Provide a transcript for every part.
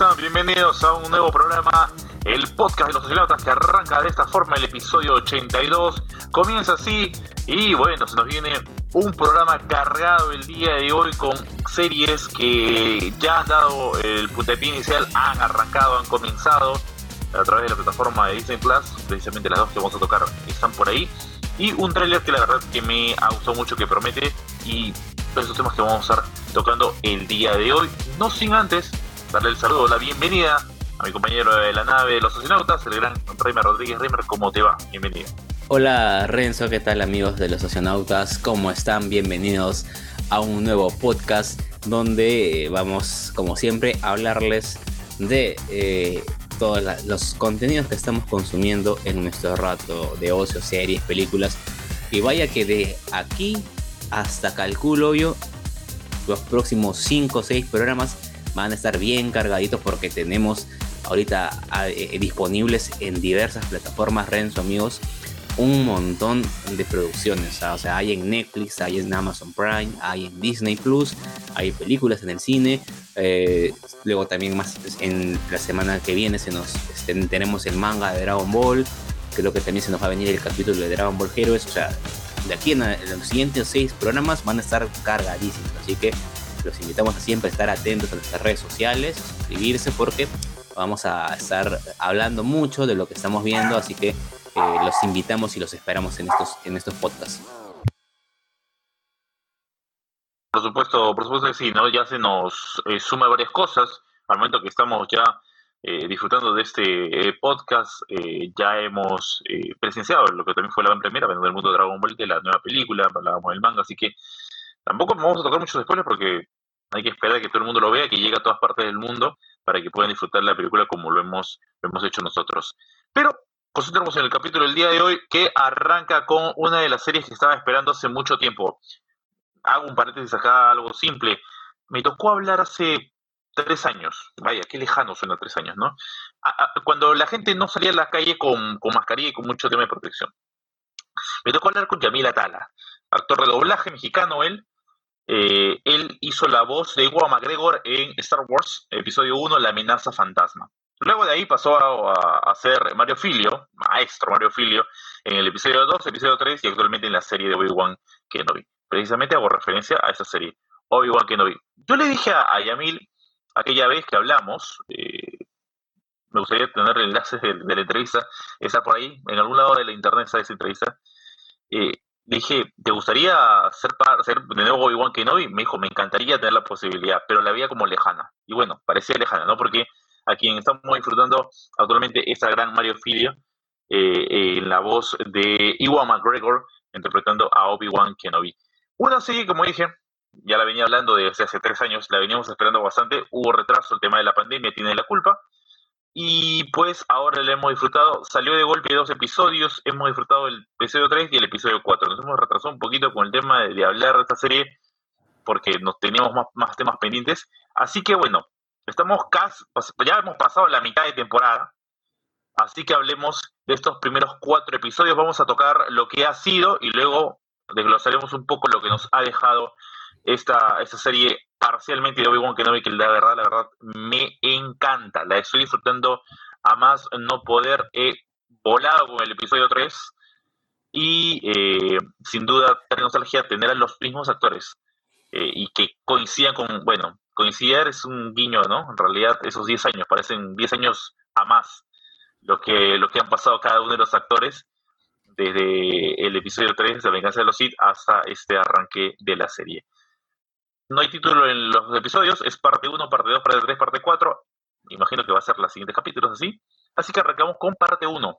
Bienvenidos a un nuevo programa, el podcast de los astronautas que arranca de esta forma el episodio 82. Comienza así y bueno, se nos viene un programa cargado el día de hoy con series que ya han dado el puntapié inicial, han arrancado, han comenzado a través de la plataforma de Disney Plus, precisamente las dos que vamos a tocar están por ahí. Y un tráiler que la verdad que me ha gustado mucho, que promete y esos temas que vamos a estar tocando el día de hoy. No sin antes darle el saludo, la bienvenida a mi compañero de la nave de los astronautas, el gran Reimer Rodríguez. Reimer, ¿cómo te va? Bienvenido. Hola Renzo, ¿qué tal amigos de los astronautas? ¿Cómo están? Bienvenidos a un nuevo podcast donde vamos, como siempre, a hablarles de eh, todos los contenidos que estamos consumiendo en nuestro rato de ocio, series, películas. Y vaya que de aquí hasta calculo yo, los próximos 5 o 6 programas van a estar bien cargaditos porque tenemos ahorita eh, disponibles en diversas plataformas, Renzo amigos, un montón de producciones. O sea, hay en Netflix, hay en Amazon Prime, hay en Disney Plus, hay películas en el cine. Eh, luego también más en la semana que viene se nos este, tenemos el manga de Dragon Ball. Creo que también se nos va a venir el capítulo de Dragon Ball Heroes. O sea, de aquí en, los siguientes seis programas van a estar cargadísimos. Así que los invitamos a siempre estar atentos a nuestras redes sociales, suscribirse porque vamos a estar hablando mucho de lo que estamos viendo. Así que eh, los invitamos y los esperamos en estos, en estos podcasts. Por supuesto, por supuesto que sí, ¿no? Ya se nos eh, suma varias cosas. Al momento que estamos ya eh, disfrutando de este podcast, ya hemos presenciado lo que también fue la gran primera, del mundo de Dragon Ball, de la nueva película, hablábamos del manga, así que tampoco vamos a tocar muchos spoilers porque hay que esperar a que todo el mundo lo vea, que llegue a todas partes del mundo para que puedan disfrutar la película como lo hemos, hemos hecho nosotros. Pero concentramos en el capítulo del día de hoy que arranca con una de las series que estaba esperando hace mucho tiempo. Hago un paréntesis acá, algo simple. Me tocó hablar hace tres años. Vaya, qué lejano suena tres años, ¿no? Cuando la gente no salía a la calle con, mascarilla y con mucho tema de protección. Me tocó hablar con Yamil Atala, actor de doblaje mexicano él. Eh, él hizo la voz de Iwan McGregor en Star Wars, episodio 1, La amenaza fantasma. Luego de ahí pasó a, ser Mario Filio, maestro Mario Filio, en el episodio 2, episodio 3 y actualmente en la serie de Obi-Wan Kenobi. Precisamente hago referencia a esa serie, Obi-Wan Kenobi. Yo le dije a, Yamil aquella vez que hablamos, eh, me gustaría tener enlaces de, de, la entrevista, está por ahí, en algún lado de la internet está esa entrevista. Eh, dije, ¿te gustaría ser, ser de nuevo Obi-Wan Kenobi? Me dijo, me encantaría tener la posibilidad, pero la veía como lejana. Y bueno, parecía lejana, ¿no? Porque a quien estamos disfrutando actualmente esta gran Mario Filio eh, en la voz de Iwan McGregor interpretando a Obi-Wan Kenobi. Una serie, como dije, ya la venía hablando desde hace tres años, la veníamos esperando bastante, hubo retraso, el tema de la pandemia tiene la culpa, y pues ahora la hemos disfrutado, salió de golpe dos episodios, hemos disfrutado el episodio 3 y el episodio 4, nos hemos retrasado un poquito con el tema de, hablar de esta serie, porque nos teníamos más, más temas pendientes, así que bueno, Estamos casi, ya hemos pasado la mitad de temporada, así que hablemos de estos primeros cuatro episodios. Vamos a tocar lo que ha sido y luego desglosaremos un poco lo que nos ha dejado esta, esta serie parcialmente de Obi-Wan Kenobi, que la verdad, la verdad, me encanta. La estoy disfrutando a más no poder. He volado con el episodio 3 y eh, sin duda, tener nostalgia tener a los mismos actores eh, y que coincidan con, bueno, coincidir es un guiño, ¿no? En realidad esos 10 años parecen 10 años a más lo que, lo que han pasado cada uno de los actores desde el episodio 3 de Venganza de los Sith hasta este arranque de la serie. No hay título en los episodios, es parte 1, parte 2, parte 3, parte 4. Imagino que va a ser los siguientes capítulos así. Así que arrancamos con parte 1.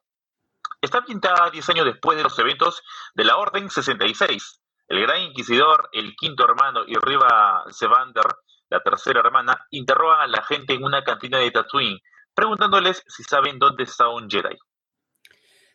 Está pintada 10 años después de los eventos de la Orden 66. El Gran Inquisidor, el Quinto Hermano y Riva Sevander la tercera hermana, interrogan a la gente en una cantina de Tatooine, preguntándoles si saben dónde está un Jedi.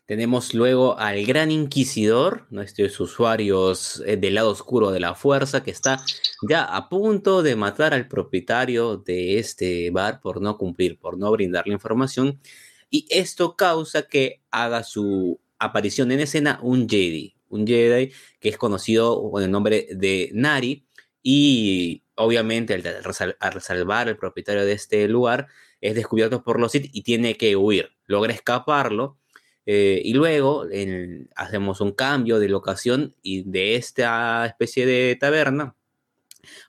Tenemos luego al Gran Inquisidor, nuestros usuarios eh, del lado oscuro de la fuerza, que está ya a punto de matar al propietario de este bar por no cumplir, por no brindarle información. Y esto causa que haga su aparición en escena un Jedi, un Jedi que es conocido con el nombre de Nari y obviamente al, salvar al propietario de este lugar, es descubierto por los Sith y tiene que huir. Logra escaparlo eh, y luego hacemos un cambio de locación y de esta especie de taberna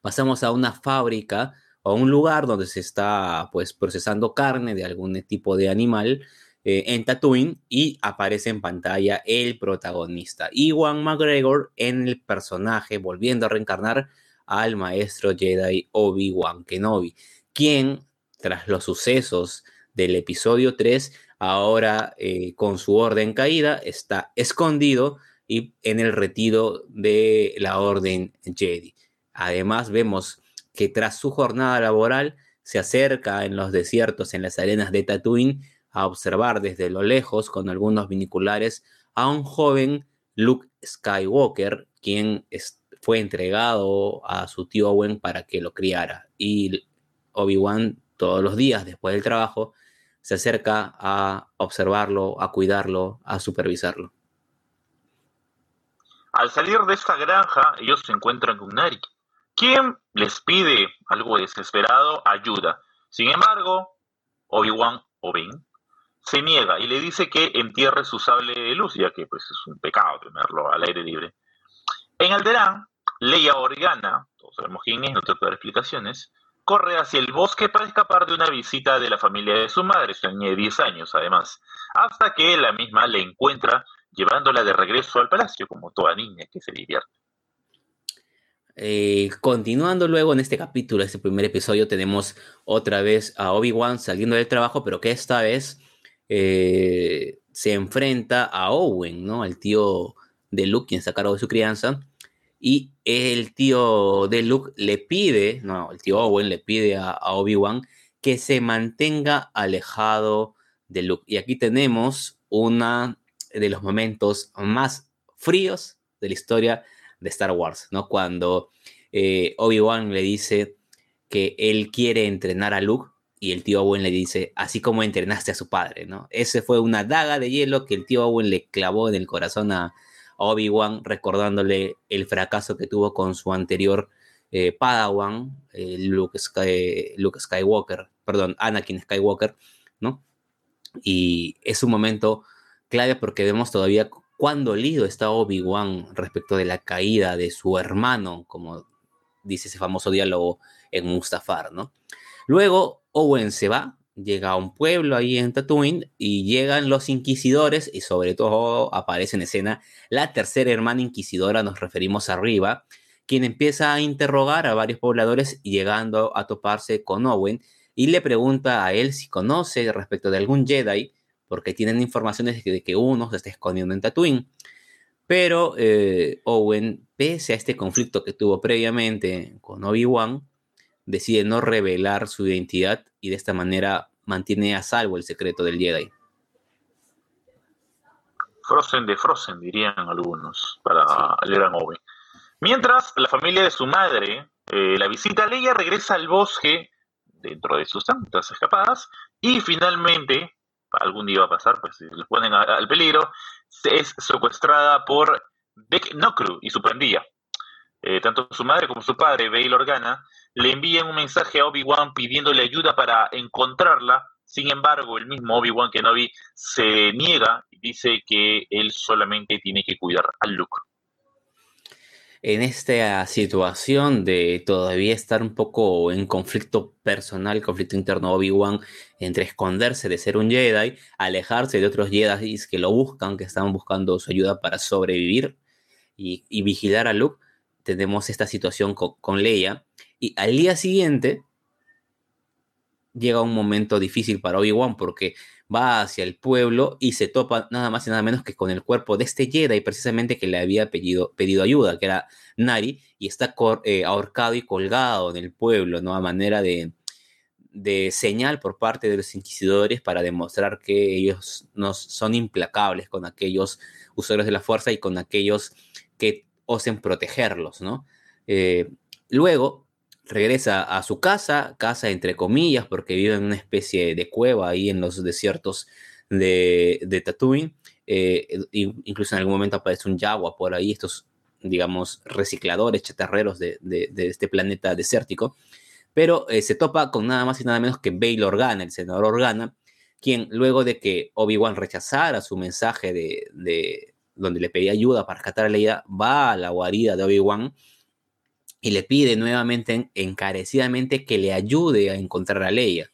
pasamos a una fábrica o a un lugar donde se está pues procesando carne de algún tipo de animal eh, en Tatooine y aparece en pantalla el protagonista, Iwan McGregor en el personaje volviendo a reencarnar al maestro Jedi Obi-Wan Kenobi, quien tras los sucesos del episodio 3 ahora eh, con su orden caída está escondido y en el retiro de la orden Jedi. Además vemos que tras su jornada laboral se acerca en los desiertos, en las arenas de Tatooine, a observar desde lo lejos con algunos viniculares a un joven Luke Skywalker, quien fue entregado a su tío Owen para que lo criara. Y Obi-Wan todos los días después del trabajo se acerca a observarlo, a cuidarlo, a supervisarlo. Al salir de esta granja, ellos se encuentran con Nari, quien les pide, algo desesperado, ayuda. Sin embargo, Obi-Wan Oben se niega y le dice que entierre su sable de luz, ya que pues, es un pecado tenerlo al aire libre. En Alderán, Leia Organa, todos sabemos quién es, no tengo que dar explicaciones, corre hacia el bosque para escapar de una visita de la familia de su madre, tenía 10 años además, hasta que la misma le encuentra llevándola de regreso al palacio, como toda niña que se divierte. Eh, continuando luego en este capítulo, este primer episodio, tenemos otra vez a Obi-Wan saliendo del trabajo, pero que esta vez eh, se enfrenta a Owen, ¿no? Al tío de Luke, quien cargo de su crianza, y el tío de Luke le pide, no, el tío Owen le pide a, Obi-Wan que se mantenga alejado de Luke. Y aquí tenemos uno de los momentos más fríos de la historia de Star Wars, ¿no? Cuando eh, Obi-Wan le dice que él quiere entrenar a Luke y el tío Owen le dice, así como entrenaste a su padre, ¿no? Ese fue una daga de hielo que el tío Owen le clavó en el corazón a, Obi-Wan recordándole el fracaso que tuvo con su anterior eh, Padawan, eh, Luke, Skywalker, perdón, Anakin Skywalker, ¿no? Y es un momento clave porque vemos todavía cuán dolido está Obi-Wan respecto de la caída de su hermano, como dice ese famoso diálogo en Mustafar, ¿no? Luego Owen se va llega a un pueblo ahí en Tatooine y llegan los inquisidores y sobre todo aparece en escena la tercera hermana inquisidora, nos referimos arriba, quien empieza a interrogar a varios pobladores llegando a toparse con Owen y le pregunta a él si conoce respecto de algún Jedi, porque tienen informaciones de que uno se está escondiendo en Tatooine. Pero eh, Owen, pese a este conflicto que tuvo previamente con Obi-Wan, decide no revelar su identidad y de esta manera mantiene a salvo el secreto del Jedi. Frozen de Frozen, dirían algunos, para el gran Obi. Mientras, la familia de su madre eh, la visita, Leia regresa al bosque dentro de sus tantas escapadas y finalmente, algún día va a pasar, pues si le ponen al peligro, es secuestrada por Beck Nokru y su pandilla. Eh, tanto su madre como su padre, Bail Organa, le envían un mensaje a Obi-Wan pidiéndole ayuda para encontrarla. Sin embargo, el mismo Obi-Wan Kenobi se niega y dice que él solamente tiene que cuidar al Luke. En esta situación de todavía estar un poco en conflicto personal, conflicto interno Obi-Wan, entre esconderse de ser un Jedi, alejarse de otros Jedi que lo buscan, que están buscando su ayuda para sobrevivir y, vigilar a Luke, tenemos esta situación con Leia, y al día siguiente llega un momento difícil para Obi-Wan porque va hacia el pueblo y se topa nada más y nada menos que con el cuerpo de este Jedi precisamente que le había pedido, pedido ayuda, que era Nari, y está eh, ahorcado y colgado en el pueblo, ¿no? A manera de, de señal por parte de los inquisidores para demostrar que ellos no son implacables con aquellos usuarios de la fuerza y con aquellos que osen protegerlos, ¿no? Eh, luego, regresa a su casa, casa entre comillas, porque vive en una especie de cueva ahí en los desiertos de, Tatooine. Eh, incluso en algún momento aparece un Yagua por ahí, estos, digamos, recicladores, chatarreros de, de, este planeta desértico. Pero eh, se topa con nada más y nada menos que Bail Organa, el senador Organa, quien luego de que Obi-Wan rechazara su mensaje de, donde le pedía ayuda para rescatar a Leia, va a la guarida de Obi-Wan y le pide nuevamente encarecidamente que le ayude a encontrar a Leia.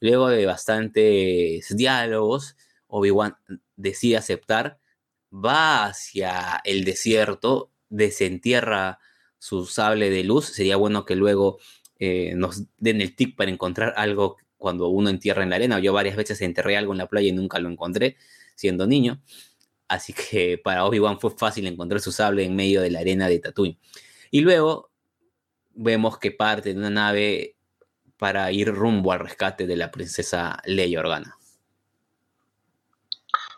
Luego de bastantes diálogos, Obi-Wan decide aceptar, va hacia el desierto, desentierra su sable de luz. Sería bueno que luego eh, nos den el tip para encontrar algo cuando uno entierra en la arena. Yo varias veces enterré algo en la playa y nunca lo encontré siendo niño. Así que para Obi-Wan fue fácil encontrar su sable en medio de la arena de Tatooine. Y luego vemos que parte de una nave para ir rumbo al rescate de la princesa Leia Organa.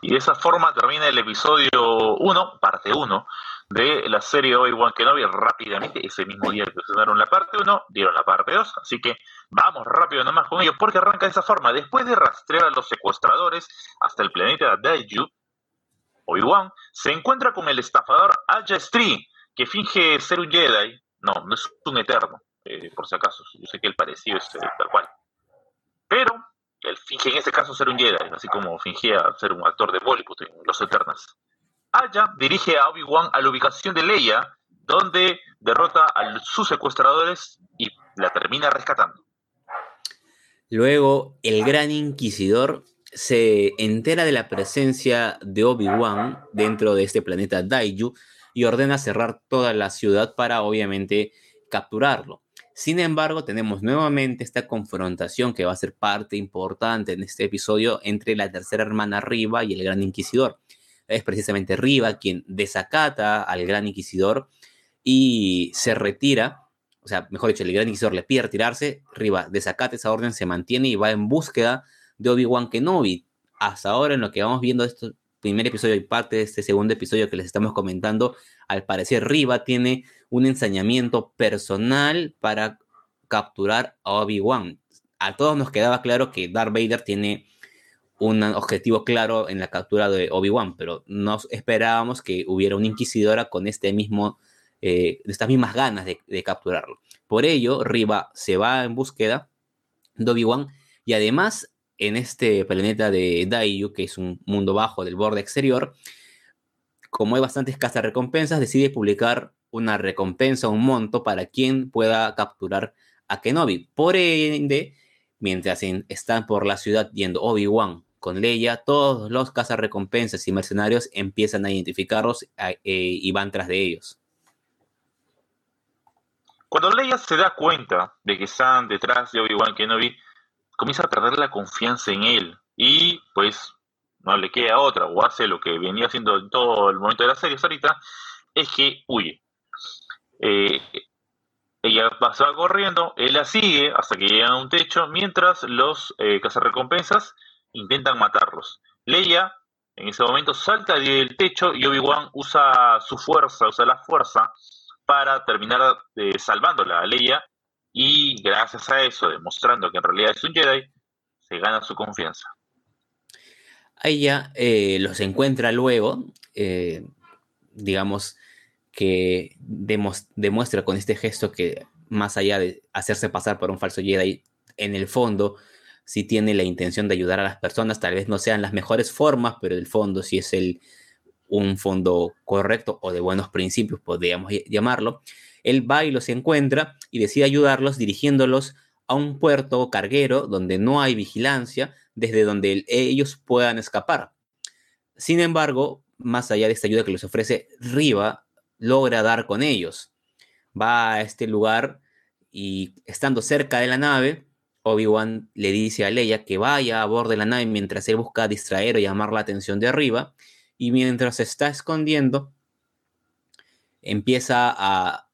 Y de esa forma termina el episodio 1, parte 1, de la serie Obi-Wan Kenobi rápidamente. Ese mismo día que presentaron la parte 1, dieron la parte 2. Así que vamos rápido nomás con ellos, porque arranca de esa forma. Después de rastrear a los secuestradores hasta el planeta Daiju, Obi-Wan se encuentra con el estafador Aja Stree, que finge ser un Jedi. No, no es un eterno, eh, por si acaso. Yo sé que el parecido es eh, tal cual. Pero él finge en este caso ser un Jedi, así como fingía ser un actor de Bollywood en Los Eternas. Aya dirige a Obi-Wan a la ubicación de Leia, donde derrota a sus secuestradores y la termina rescatando. Luego, el gran inquisidor se entera de la presencia de Obi-Wan dentro de este planeta Daiju y ordena cerrar toda la ciudad para obviamente capturarlo. Sin embargo, tenemos nuevamente esta confrontación que va a ser parte importante en este episodio entre la tercera hermana Riva y el Gran Inquisidor es precisamente Riva quien desacata al Gran Inquisidor y se retira, o sea, mejor dicho, el Gran Inquisidor le pide retirarse, Riva desacata esa orden, se mantiene y va en búsqueda de Obi-Wan Kenobi. Hasta ahora, en lo que vamos viendo este primer episodio y parte de este segundo episodio que les estamos comentando, al parecer Riva tiene un ensañamiento personal para capturar a Obi-Wan. A todos nos quedaba claro que Darth Vader tiene un objetivo claro en la captura de Obi-Wan, pero no esperábamos que hubiera una inquisidora con este mismo, eh, estas mismas ganas de, capturarlo. Por ello, Riva se va en búsqueda de Obi-Wan y además en este planeta de Daiyu, que es un mundo bajo del borde exterior, como hay bastantes recompensas, decide publicar una recompensa, un monto para quien pueda capturar a Kenobi. Por ende, mientras están por la ciudad yendo Obi-Wan con Leia, todos los cazarrecompensas y mercenarios empiezan a identificarlos eh, y van tras de ellos. Cuando Leia se da cuenta de que están detrás de Obi-Wan Kenobi, comienza a perder la confianza en él y pues no le queda otra o hace lo que venía haciendo en todo el momento de la serie ahorita, es que huye. Eh, ella pasa corriendo, él la sigue hasta que llega a un techo, mientras los eh, cazarrecompensas intentan matarlos. Leia en ese momento salta del techo y Obi-Wan usa su fuerza, usa la fuerza para terminar eh, salvándola a Leia y gracias a eso, demostrando que en realidad es un Jedi, se gana su confianza. Ella eh, los encuentra luego, eh, digamos que demuestra con este gesto que más allá de hacerse pasar por un falso Jedi, en el fondo si tiene la intención de ayudar a las personas, tal vez no sean las mejores formas, pero el fondo si es el, un fondo correcto o de buenos principios, podríamos llamarlo. Él va y los encuentra y decide ayudarlos dirigiéndolos a un puerto carguero donde no hay vigilancia, desde donde ellos puedan escapar. Sin embargo, más allá de esta ayuda que les ofrece, Riva logra dar con ellos. Va a este lugar y estando cerca de la nave, Obi-Wan le dice a Leia que vaya a bordo de la nave mientras él busca distraer o llamar la atención de arriba. Y mientras se está escondiendo, empieza a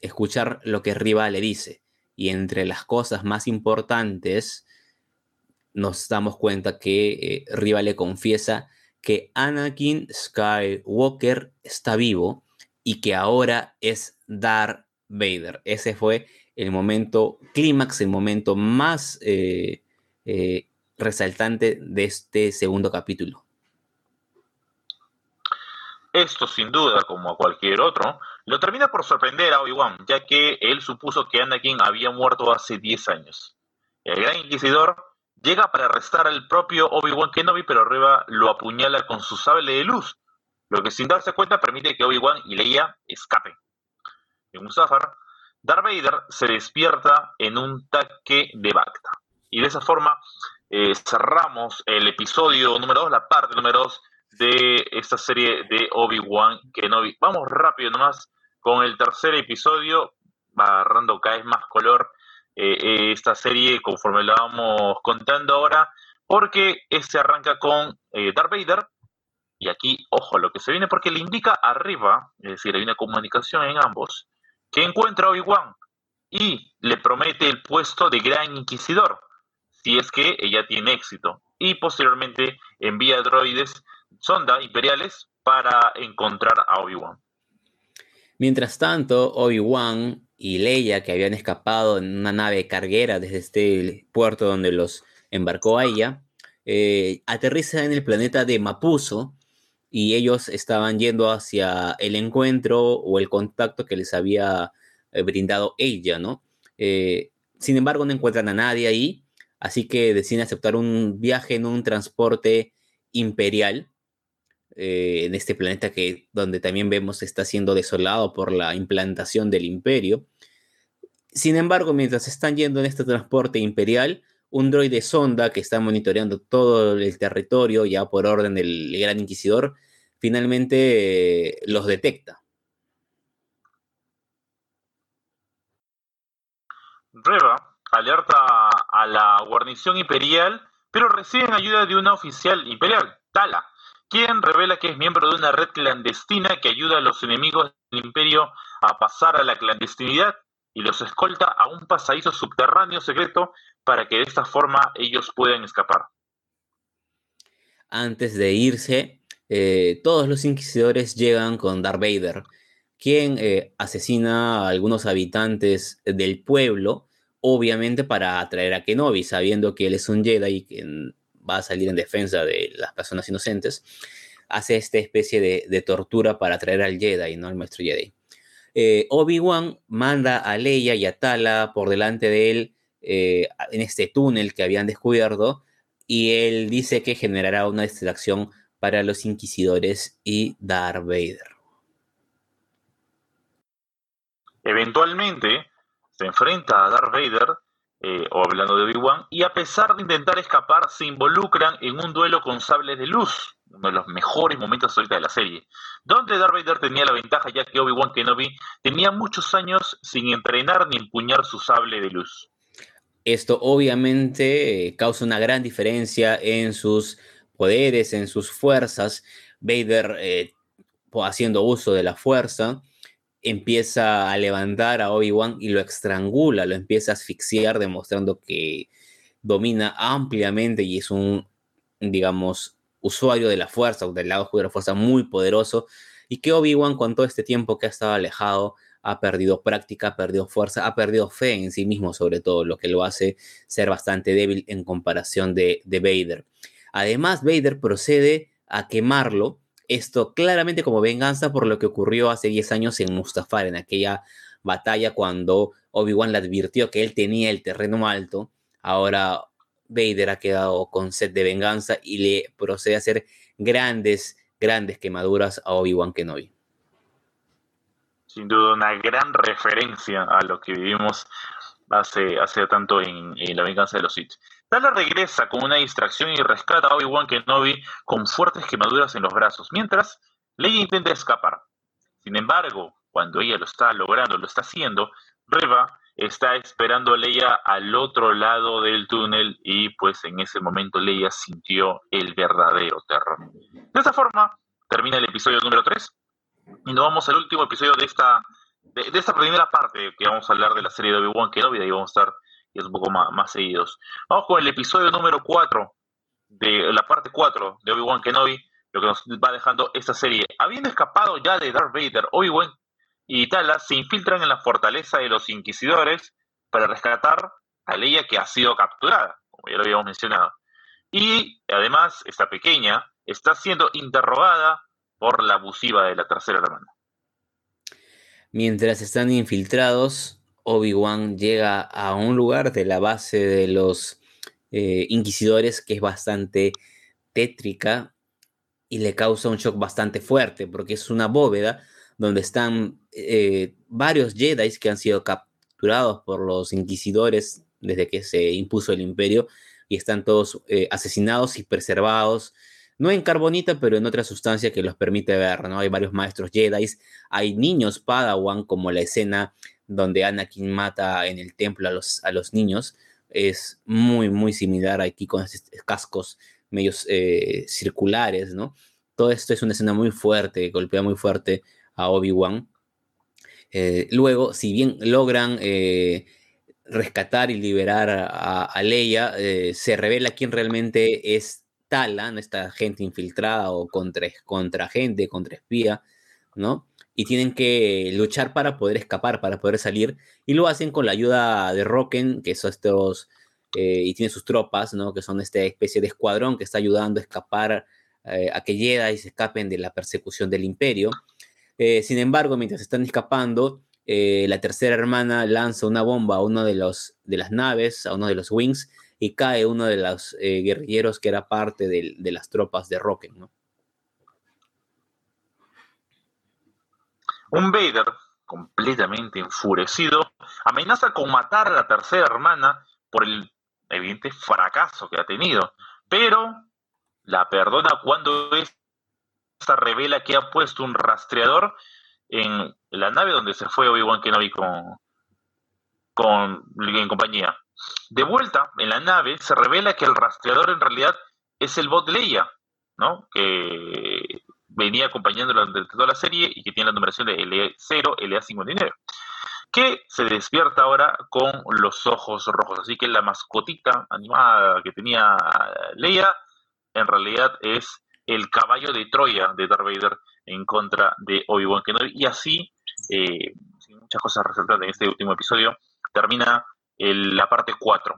escuchar lo que Riva le dice. Y entre las cosas más importantes, nos damos cuenta que eh, Riva le confiesa que Anakin Skywalker está vivo y que ahora es Darth Vader. Ese fue el momento clímax, el momento más eh, eh, resaltante de este segundo capítulo. Esto sin duda, como a cualquier otro, lo termina por sorprender a Obi-Wan, ya que él supuso que Anakin había muerto hace 10 años. El Gran Inquisidor llega para arrestar al propio Obi-Wan Kenobi, pero Reba lo apuñala con su sable de luz, lo que sin darse cuenta permite que Obi-Wan y Leia escapen. En Mustafar, Darth Vader se despierta en un taque de Bacta. Y de esa forma eh, cerramos el episodio número 2, la parte número 2 de esta serie de Obi-Wan Kenobi. Vamos rápido nomás con el tercer episodio, agarrando cada vez más color eh, eh, esta serie conforme la vamos contando ahora, porque este arranca con Darth Vader y aquí, ojo, lo que se viene porque le indica arriba, es decir, hay una comunicación en ambos, que encuentra a Obi-Wan y le promete el puesto de Gran Inquisidor, si es que ella tiene éxito. Y posteriormente envía droides, sonda imperiales, para encontrar a Obi-Wan. Mientras tanto, Obi-Wan y Leia, que habían escapado en una nave carguera desde este puerto donde los embarcó a ella, eh, aterriza en el planeta de Mapuso, y ellos estaban yendo hacia el encuentro o el contacto que les había eh, brindado ella, ¿no? Eh, sin embargo, no encuentran a nadie ahí, así que deciden aceptar un viaje en un transporte imperial eh, en este planeta que donde también vemos está siendo desolado por la implantación del imperio. Sin embargo, mientras están yendo en este transporte imperial, un droide sonda que está monitoreando todo el territorio ya por orden del Gran Inquisidor, finalmente eh, los detecta. Reba alerta a la guarnición imperial, pero reciben ayuda de una oficial imperial, Tala, quien revela que es miembro de una red clandestina que ayuda a los enemigos del imperio a pasar a la clandestinidad y los escolta a un pasadizo subterráneo secreto para que de esta forma ellos puedan escapar. Antes de irse, eh, todos los inquisidores llegan con Darth Vader, quien eh, asesina a algunos habitantes del pueblo, obviamente para atraer a Kenobi, sabiendo que él es un Jedi y que va a salir en defensa de las personas inocentes, hace esta especie de, tortura para atraer al Jedi, ¿no? Al maestro Jedi. Eh, Obi-Wan manda a Leia y a Tala por delante de él en este túnel que habían descubierto y él dice que generará una distracción para los inquisidores y Darth Vader. Eventualmente se enfrenta a Darth Vader, eh, o hablando de Obi-Wan, y a pesar de intentar escapar, se involucran en un duelo con sables de luz, uno de los mejores momentos ahorita de la serie, donde Darth Vader tenía la ventaja ya que Obi-Wan Kenobi tenía muchos años sin entrenar ni empuñar su sable de luz. Esto obviamente eh, causa una gran diferencia en sus poderes, en sus fuerzas. Vader, eh, haciendo uso de la fuerza, empieza a levantar a Obi-Wan y lo estrangula, lo empieza a asfixiar, demostrando que domina ampliamente y es un, digamos, usuario de la fuerza, del lado de la fuerza muy poderoso, y que Obi-Wan con todo este tiempo que ha estado alejado ha perdido práctica, ha perdido fuerza, ha perdido fe en sí mismo sobre todo, lo que lo hace ser bastante débil en comparación de, de Vader. Además, Vader procede a quemarlo, esto claramente como venganza por lo que ocurrió hace 10 años en Mustafar, en aquella batalla cuando Obi-Wan le advirtió que él tenía el terreno alto. Ahora Vader ha quedado con sed de venganza y le procede a hacer grandes, grandes quemaduras a Obi-Wan Kenobi. Sin duda una gran referencia a lo que vivimos hace, hace tanto en, La venganza de los Sith. Tala regresa con una distracción y rescata a Obi-Wan Kenobi con fuertes quemaduras en los brazos, mientras Leia intenta escapar. Sin embargo, cuando ella lo está logrando, lo está haciendo, Reva está esperando a Leia al otro lado del túnel y pues en ese momento Leia sintió el verdadero terror. De esta forma termina el episodio número 3 y nos vamos al último episodio de esta, de, esta primera parte que vamos a hablar de la serie de Obi-Wan Kenobi, y ahí vamos a estar y un poco más, más seguidos. Vamos con el episodio número 4, de la parte 4 de Obi-Wan Kenobi, lo que nos va dejando esta serie. Habiendo escapado ya de Darth Vader, Obi-Wan y Tala se infiltran en la fortaleza de los Inquisidores para rescatar a Leia que ha sido capturada, como ya lo habíamos mencionado. Y además, esta pequeña está siendo interrogada por la abusiva de la tercera hermana. Mientras están infiltrados, Obi-Wan llega a un lugar de la base de los eh, inquisidores que es bastante tétrica y le causa un shock bastante fuerte porque es una bóveda donde están eh, varios Jedi que han sido capturados por los inquisidores desde que se impuso el imperio y están todos eh, asesinados y preservados, no en carbonita, pero en otra sustancia que los permite ver, ¿no? Hay varios maestros Jedi, hay niños Padawan, como la escena donde Anakin mata en el templo a los, a los niños, es muy, muy similar aquí con cascos medios eh, circulares, ¿no? Todo esto es una escena muy fuerte, golpea muy fuerte a Obi-Wan. Eh, luego, si bien logran rescatar y liberar a, Leia, eh, se revela quién realmente es Talan, esta gente infiltrada o contra, contra gente, contra espía, ¿no? Y tienen que luchar para poder escapar, para poder salir, y lo hacen con la ayuda de Rocken, que son estos, eh, y tiene sus tropas, ¿no? Que son esta especie de escuadrón que está ayudando a escapar, eh, a que Jedi se escapen de la persecución del Imperio. sin embargo, mientras están escapando, eh, la tercera hermana lanza una bomba a uno de, los, de las naves, a uno de los wings, y cae uno de los eh, guerrilleros que era parte de, las tropas de Rocket, ¿no? Un Vader completamente enfurecido amenaza con matar a la tercera hermana por el evidente fracaso que ha tenido, pero la perdona cuando esta revela que ha puesto un rastreador en la nave donde se fue Obi-Wan Kenobi con, con, en compañía. De vuelta en la nave se revela que el rastreador en realidad es el bot Leia, ¿no? Que venía acompañándolo durante toda la serie y que tiene la numeración de LE0, LA59, que se despierta ahora con los ojos rojos. Así que la mascotita animada que tenía Leia en realidad es el caballo de Troya de Darth Vader en contra de Obi-Wan Kenobi. Y así, eh, muchas cosas resaltantes en este último episodio, termina la parte 4.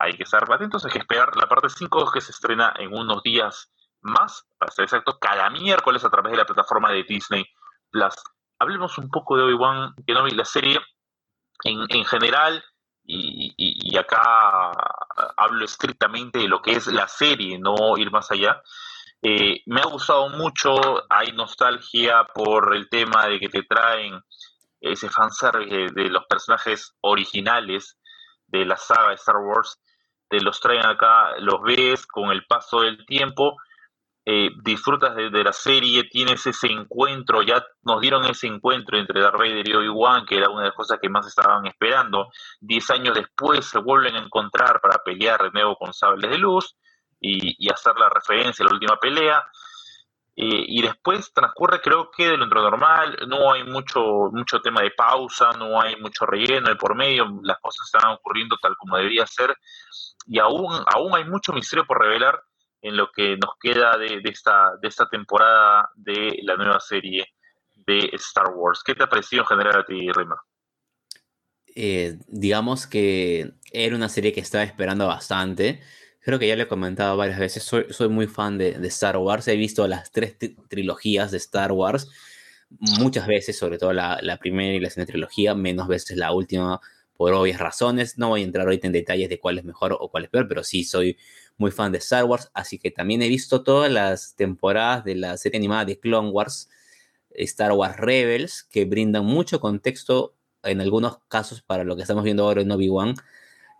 Hay que estar atentos, hay que esperar la parte 5 que se estrena en unos días más, para ser exacto, cada miércoles a través de la plataforma de Disney Plus. Hablemos un poco de Obi-Wan Kenobi, la serie en, en general, y, y, acá hablo estrictamente de lo que es la serie, no ir más allá. Eh, me ha gustado mucho, hay nostalgia por el tema de que te traen ese fanservice de los personajes originales de la saga de Star Wars, te los traen acá, los ves con el paso del tiempo, eh, disfrutas de, la serie, tienes ese encuentro, ya nos dieron ese encuentro entre Darth Vader y Obi-Wan, que era una de las cosas que más estaban esperando. Diez años después se vuelven a encontrar para pelear de nuevo con sables de luz y, hacer la referencia a la última pelea. Eh, y después transcurre, creo que de lo normal, no hay mucho, mucho tema de pausa, no hay mucho relleno de por medio, las cosas están ocurriendo tal como debería ser, y aún, aún hay mucho misterio por revelar en lo que nos queda de, esta, de esta temporada de la nueva serie de Star Wars. ¿Qué te ha parecido en general a ti, Rima? Eh, digamos que era una serie que estaba esperando bastante creo que ya le he comentado varias veces, soy, soy muy fan de, Star Wars, he visto las tres trilogías de Star Wars muchas veces, sobre todo la, primera y la segunda trilogía, menos veces la última por obvias razones. No voy a entrar ahorita en detalles de cuál es mejor o cuál es peor, pero sí soy muy fan de Star Wars, así que también he visto todas las temporadas de la serie animada de Clone Wars, Star Wars Rebels, que brindan mucho contexto en algunos casos para lo que estamos viendo ahora en Obi-Wan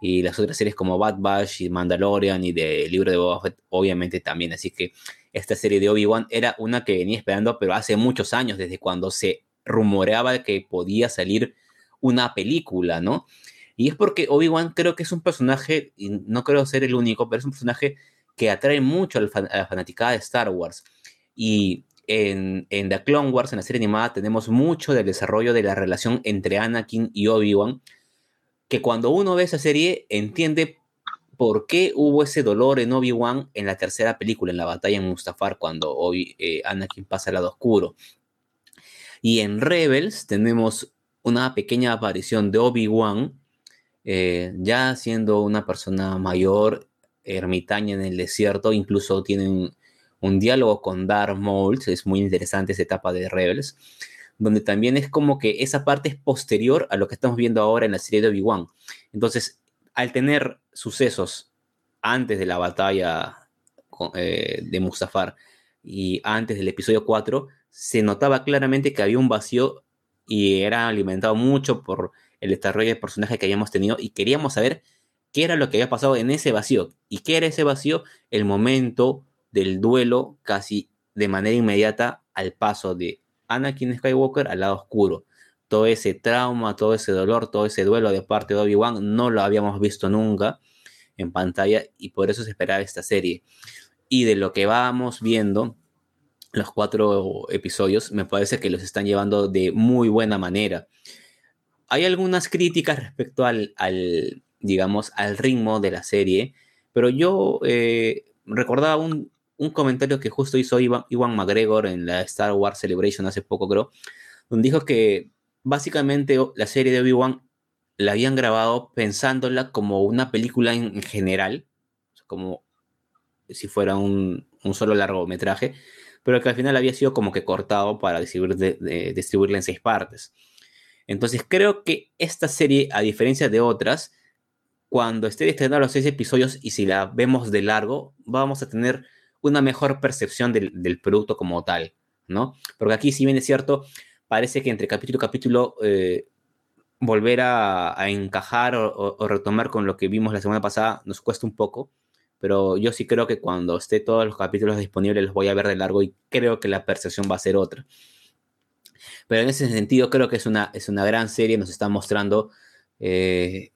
y las otras series como Bad Batch y Mandalorian y de Libro de Boba Fett, obviamente también. Así que esta serie de Obi-Wan era una que venía esperando, pero hace muchos años, desde cuando se rumoreaba que podía salir una película, ¿no? Y es porque Obi-Wan creo que es un personaje, y no creo ser el único, pero es un personaje que atrae mucho a la fanaticada de Star Wars. Y en, en The Clone Wars, en la serie animada, tenemos mucho del desarrollo de la relación entre Anakin y Obi-Wan, que cuando uno ve esa serie entiende por qué hubo ese dolor en Obi-Wan en la tercera película, en la batalla en Mustafar, cuando Obi, eh, Anakin pasa al lado oscuro. Y en Rebels tenemos una pequeña aparición de Obi-Wan, eh, ya siendo una persona mayor, ermitaña en el desierto, incluso tienen un diálogo con Darth Maul, es muy interesante esa etapa de Rebels donde también es como que esa parte es posterior a lo que estamos viendo ahora en la serie de Obi-Wan. Entonces, al tener sucesos antes de la batalla eh, de Mustafar y antes del episodio 4, se notaba claramente que había un vacío y era alimentado mucho por el desarrollo de personaje que habíamos tenido y queríamos saber qué era lo que había pasado en ese vacío. ¿Y qué era ese vacío? El momento del duelo casi de manera inmediata al paso de Anakin Skywalker al lado oscuro. Todo ese trauma, todo ese dolor, todo ese duelo de parte de Obi-Wan no lo habíamos visto nunca en pantalla y por eso se esperaba esta serie. Y de lo que vamos viendo, los cuatro episodios, me parece que los están llevando de muy buena manera. Hay algunas críticas respecto al, al digamos, al ritmo de la serie, pero yo eh, recordaba un, un, comentario que justo hizo Iwan, Iwan, McGregor en la Star Wars Celebration hace poco, creo, donde dijo que básicamente la serie de Obi-Wan la habían grabado pensándola como una película en general, como si fuera un, un solo largometraje, pero que al final había sido como que cortado para distribuir de, distribuirla en seis partes. Entonces creo que esta serie, a diferencia de otras, cuando esté estrenada los seis episodios y si la vemos de largo, vamos a tener una mejor percepción del, producto como tal, ¿no? Porque aquí, si bien es cierto, parece que entre capítulo y capítulo eh, volver a, a encajar o, o, retomar con lo que vimos la semana pasada nos cuesta un poco, pero yo sí creo que cuando esté todos los capítulos disponibles los voy a ver de largo y creo que la percepción va a ser otra. Pero en ese sentido creo que es una, es una gran serie, nos está mostrando eh,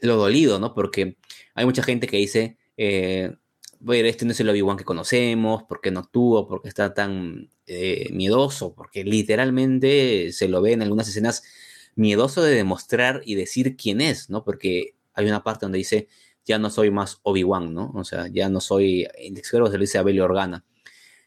lo dolido, ¿no? Porque hay mucha gente que dice, eh, bueno, este no es el Obi-Wan que conocemos, ¿por qué no actuó? ¿Por qué está tan eh, miedoso? Porque literalmente se lo ve en algunas escenas miedoso de demostrar y decir quién es, ¿no? Porque hay una parte donde dice, ya no soy más Obi-Wan, ¿no? O sea, ya no soy, el se lo dice a Belly Organa.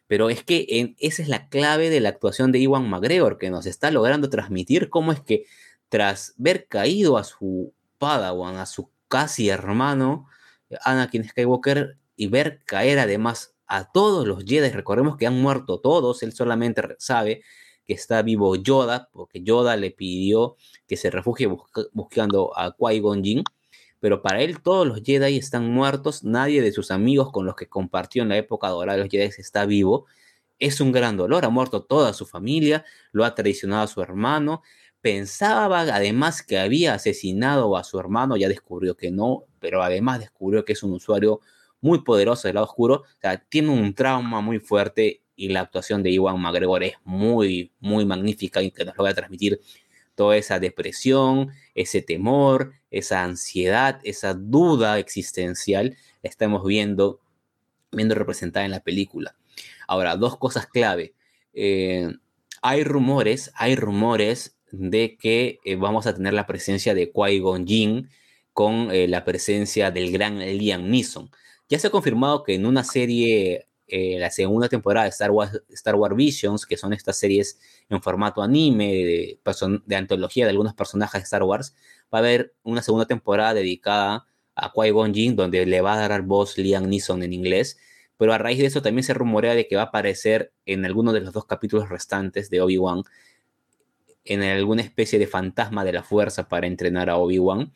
Pero es que en, esa es la clave de la actuación de Iwan McGregor, que nos está logrando transmitir cómo es que tras ver caído a su Padawan, a su casi hermano, Anakin Skywalker, y ver caer además a todos los Jedi, recordemos que han muerto todos, él solamente sabe que está vivo Yoda, porque Yoda le pidió que se refugie buscando a Qui-Gon Jinn, pero para él todos los Jedi están muertos, nadie de sus amigos con los que compartió en la época dorada de los Jedi está vivo. Es un gran dolor, ha muerto toda su familia, lo ha traicionado a su hermano. Pensaba además que había asesinado a su hermano, ya descubrió que no, pero además descubrió que es un usuario muy poderoso del lado oscuro. O sea, tiene un trauma muy fuerte y la actuación de Iwan McGregor es muy, muy magnífica y que nos lo va a transmitir toda esa depresión, ese temor, esa ansiedad, esa duda existencial, estamos viendo, viendo representada en la película. Ahora, dos cosas clave. Eh, hay rumores, hay rumores de que eh, vamos a tener la presencia de Qui-Gon Jinn con eh, la presencia del gran Liam Neeson. Ya se ha confirmado que en una serie eh, la segunda temporada de Star Wars, Star Wars Visions, que son estas series en formato anime, de, de, antología de algunos personajes de Star Wars, va a haber una segunda temporada dedicada a Qui-Gon Jinn, donde le va a dar voz Liam Neeson en inglés. Pero a raíz de eso también se rumorea de que va a aparecer en alguno de los dos capítulos restantes de Obi-Wan, en alguna especie de fantasma de la fuerza para entrenar a Obi-Wan.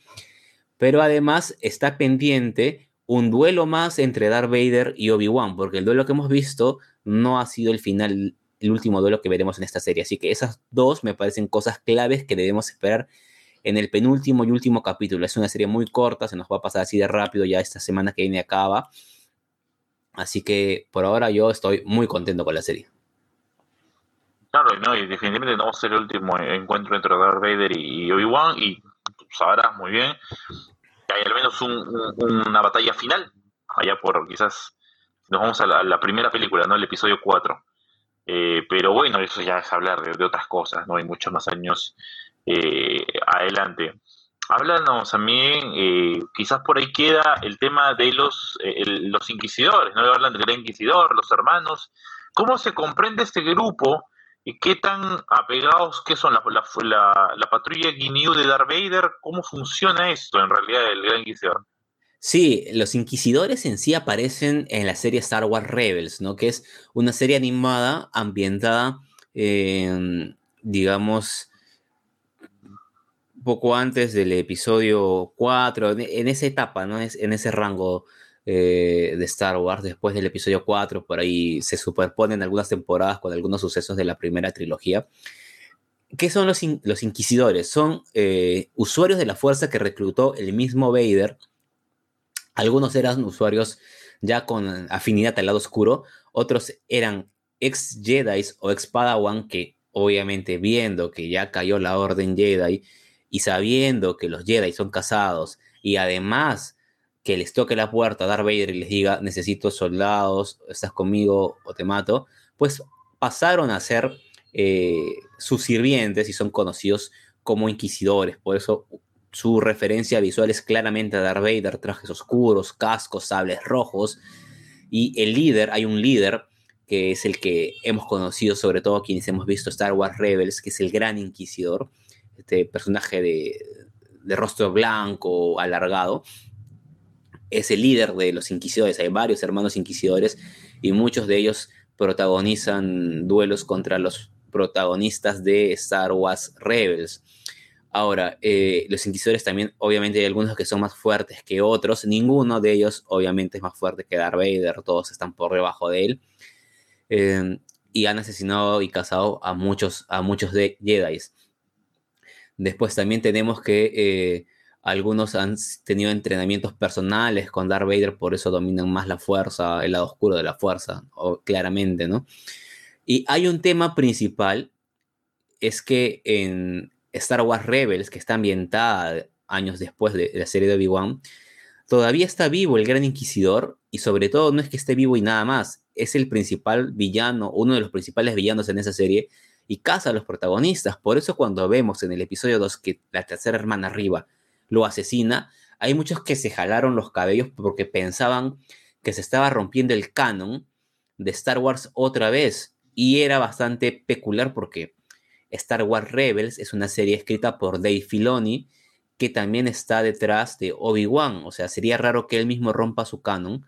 Pero además está pendiente un duelo más entre Darth Vader y Obi-Wan, porque el duelo que hemos visto no ha sido el final, el último duelo que veremos en esta serie. Así que esas dos me parecen cosas claves que debemos esperar en el penúltimo y último capítulo. Es una serie muy corta, se nos va a pasar así de rápido, ya esta semana que viene acaba. Así que por ahora yo estoy muy contento con la serie. Claro, no, y definitivamente no va a ser el último encuentro entre Darth Vader y Obi-Wan, y sabrás muy bien hay al menos una batalla final, allá por quizás, nos vamos a la, primera película, ¿no? El episodio 4. Eh, pero bueno, eso ya es hablar de, otras cosas, ¿no? Hay muchos más años eh, adelante. Háblanos también, eh, quizás por ahí queda el tema de los, los inquisidores, ¿no? Hablan del gran inquisidor, los hermanos. ¿Cómo se comprende este grupo ¿Y qué tan apegados que son la, la, la, patrulla Guinea de Darth Vader? ¿Cómo funciona esto en realidad el Gran Inquisidor? Sí, los inquisidores en sí aparecen en la serie Star Wars Rebels, ¿no? Que es una serie animada ambientada digamos, poco antes del episodio 4, en esa etapa, ¿no? En ese rango eh, de Star Wars, después del episodio 4, por ahí se superponen algunas temporadas con algunos sucesos de la primera trilogía. ¿Qué son los, los inquisidores? Son eh, usuarios de la fuerza que reclutó el mismo Vader. Algunos eran usuarios ya con afinidad al lado oscuro, otros eran ex Jedi o ex Padawan que obviamente viendo que ya cayó la orden Jedi y sabiendo que los Jedi son casados y además que les toque la puerta a Darth Vader y les diga necesito soldados, estás conmigo o te mato, pues pasaron a ser eh, sus sirvientes y son conocidos como inquisidores. Por eso su referencia visual es claramente a Darth Vader, trajes oscuros, cascos, sables rojos. Y el líder, hay un líder que es el que hemos conocido, sobre todo quienes hemos visto Star Wars Rebels, que es el Gran Inquisidor, este personaje de, rostro blanco, alargado, es el líder de los inquisidores. Hay varios hermanos inquisidores y muchos de ellos protagonizan duelos contra los protagonistas de Star Wars Rebels. Ahora, eh, los inquisidores también, obviamente hay algunos que son más fuertes que otros. Ninguno de ellos, obviamente, es más fuerte que Darth Vader. Todos están por debajo de él. Eh, y han asesinado y cazado a muchos, a muchos de Jedi. Después también tenemos que eh, algunos han tenido entrenamientos personales con Darth Vader, por eso dominan más la fuerza, el lado oscuro de la fuerza, o, claramente, ¿no? Y hay un tema principal, es que en Star Wars Rebels, que está ambientada años después de, la serie de Obi-Wan, todavía está vivo el Gran Inquisidor, y sobre todo no es que esté vivo y nada más, es el principal villano, uno de los principales villanos en esa serie, y caza a los protagonistas. Por eso cuando vemos en el episodio 2 que la tercera hermana arriba lo asesina, hay muchos que se jalaron los cabellos porque pensaban que se estaba rompiendo el canon de Star Wars otra vez. Y era bastante peculiar porque Star Wars Rebels es una serie escrita por Dave Filoni que también está detrás de Obi-Wan. O sea, sería raro que él mismo rompa su canon.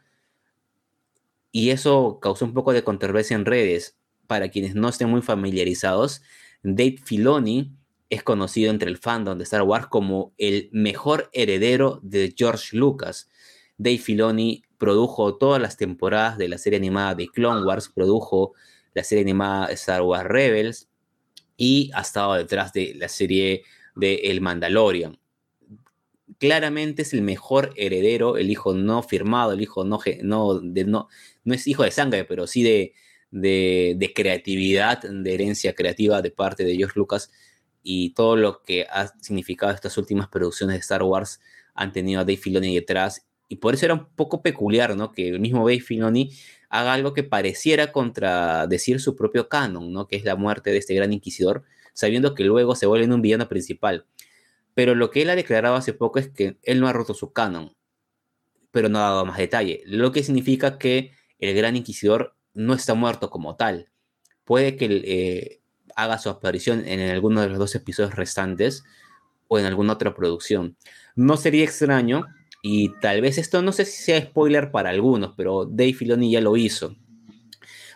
Y eso causó un poco de controversia en redes para quienes no estén muy familiarizados, Dave Filoni es conocido entre el fandom de Star Wars como el mejor heredero de George Lucas. Dave Filoni produjo todas las temporadas de la serie animada de Clone Wars, produjo la serie animada Star Wars Rebels y ha estado detrás de la serie de El Mandalorian. Claramente es el mejor heredero, el hijo no firmado, el hijo no, no, no, no es hijo de sangre, pero sí de, de, creatividad, de herencia creativa de parte de George Lucas y todo lo que ha significado estas últimas producciones de Star Wars han tenido a Dave Filoni detrás y por eso era un poco peculiar, ¿no? Que el mismo Dave Filoni haga algo que pareciera contradecir su propio canon, ¿no? Que es la muerte de este gran inquisidor, sabiendo que luego se vuelve un villano principal. Pero lo que él ha declarado hace poco es que él no ha roto su canon, pero no ha dado más detalle, lo que significa que el gran inquisidor no está muerto como tal. Puede que eh, haga su aparición en alguno de los dos episodios restantes o en alguna otra producción. No sería extraño, y tal vez esto no sé si sea spoiler para algunos, pero Dave Filoni ya lo hizo.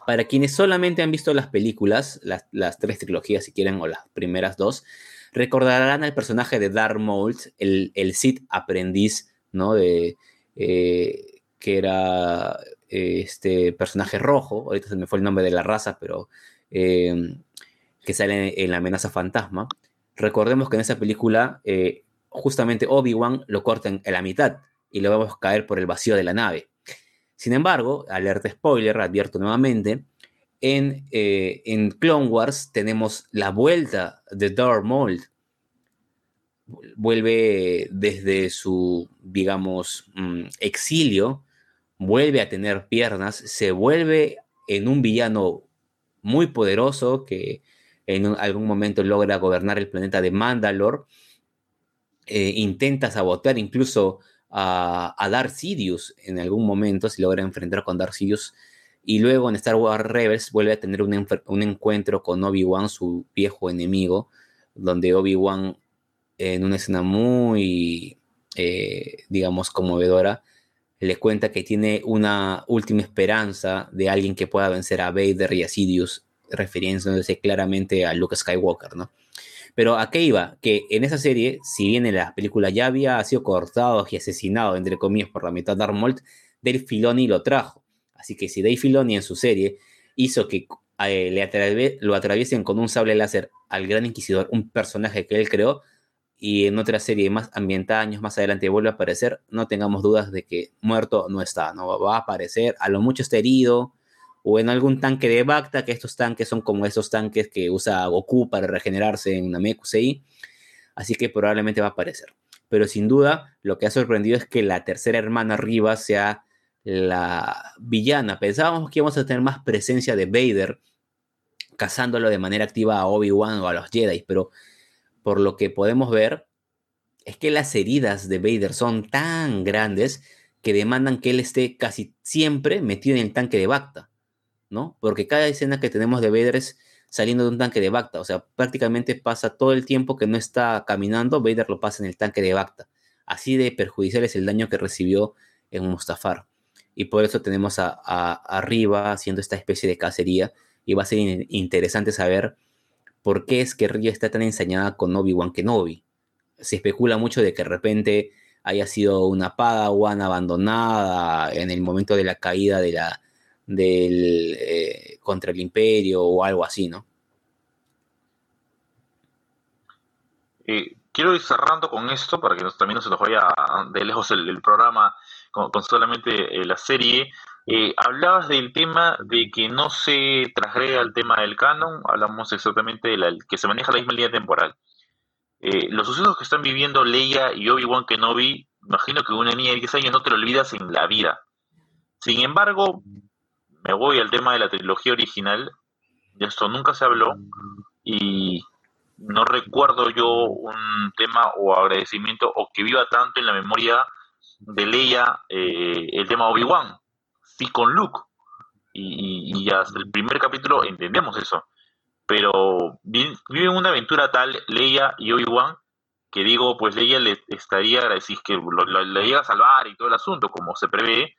Para quienes solamente han visto las películas, las, tres trilogías si quieren, o las primeras dos, recordarán al personaje de Darth Maul, el, el Sith aprendiz, ¿no? De, eh, que era este personaje rojo, ahorita se me fue el nombre de la raza, pero eh, que sale en la amenaza fantasma. Recordemos que en esa película eh, justamente Obi-Wan lo corta en, la mitad y lo vemos caer por el vacío de la nave. Sin embargo, alerta spoiler, advierto nuevamente, en, eh, en Clone Wars tenemos la vuelta de Darth Maul. Vuelve desde su, digamos, mm, exilio vuelve a tener piernas, se vuelve en un villano muy poderoso que en algún momento logra gobernar el planeta de Mandalore, eh, intenta sabotear incluso a, a, Darth Sidious en algún momento, se logra enfrentar con Darth Sidious, y luego en Star Wars Rebels vuelve a tener un, encuentro con Obi-Wan, su viejo enemigo, donde Obi-Wan en una escena muy, eh, digamos, conmovedora, le cuenta que tiene una última esperanza de alguien que pueda vencer a Vader y a Sidious refiriéndose claramente a Luke Skywalker, ¿no? Pero ¿a qué iba? Que en esa serie, si bien en la película ya había sido cortado y asesinado, entre comillas, por la mitad de Darth Dave Filoni lo trajo. Así que si Dave Filoni en su serie hizo que eh, le lo atraviesen con un sable láser al Gran Inquisidor, un personaje que él creó, y en otra serie más ambientada años más adelante vuelve a aparecer, no tengamos dudas de que muerto no está, no va a aparecer, a lo mucho está herido, o en algún tanque de Bacta, que estos tanques son como esos tanques que usa Goku para regenerarse en Namekusei, así que probablemente va a aparecer. Pero sin duda, lo que ha sorprendido es que la tercera hermana arriba sea la villana. Pensábamos que íbamos a tener más presencia de Vader cazándolo de manera activa a Obi-Wan o a los Jedi, pero por lo que podemos ver, es que las heridas de Vader son tan grandes que demandan que él esté casi siempre metido en el tanque de Bacta, ¿no? Porque cada escena que tenemos de Vader es saliendo de un tanque de Bacta, o sea, prácticamente pasa todo el tiempo que no está caminando, Vader lo pasa en el tanque de Bacta. Así de perjudicial es el daño que recibió en Mustafar. Y por eso tenemos a, arriba haciendo esta especie de cacería. Y va a ser interesante saber por qué es que Ria está tan ensañada con Obi-Wan Kenobi. Se especula mucho de que de repente haya sido una Padawan abandonada en el momento de la caída de la, del, eh, contra el imperio o algo así, ¿no? Eh, quiero ir cerrando con esto para que también no se nos vaya de lejos el, programa con, solamente eh, la serie. Hablabas del tema de que no se trasgrega el tema del canon, hablamos exactamente de la, que se maneja la misma línea temporal. Los sucesos que están viviendo Leia y Obi-Wan Kenobi, imagino que una niña de 10 años no te lo olvidas en la vida. Sin embargo, me voy al tema de la trilogía original, de esto nunca se habló, y no recuerdo yo un tema o agradecimiento o que viva tanto en la memoria de Leia eh, el tema Obi-Wan sí con Luke. Y, hasta el primer capítulo entendemos eso. Pero viven una aventura tal, Leia y Obi-Wan, que digo, pues Leia le estaría agradecida, que lo, le llega a salvar y todo el asunto, como se prevé,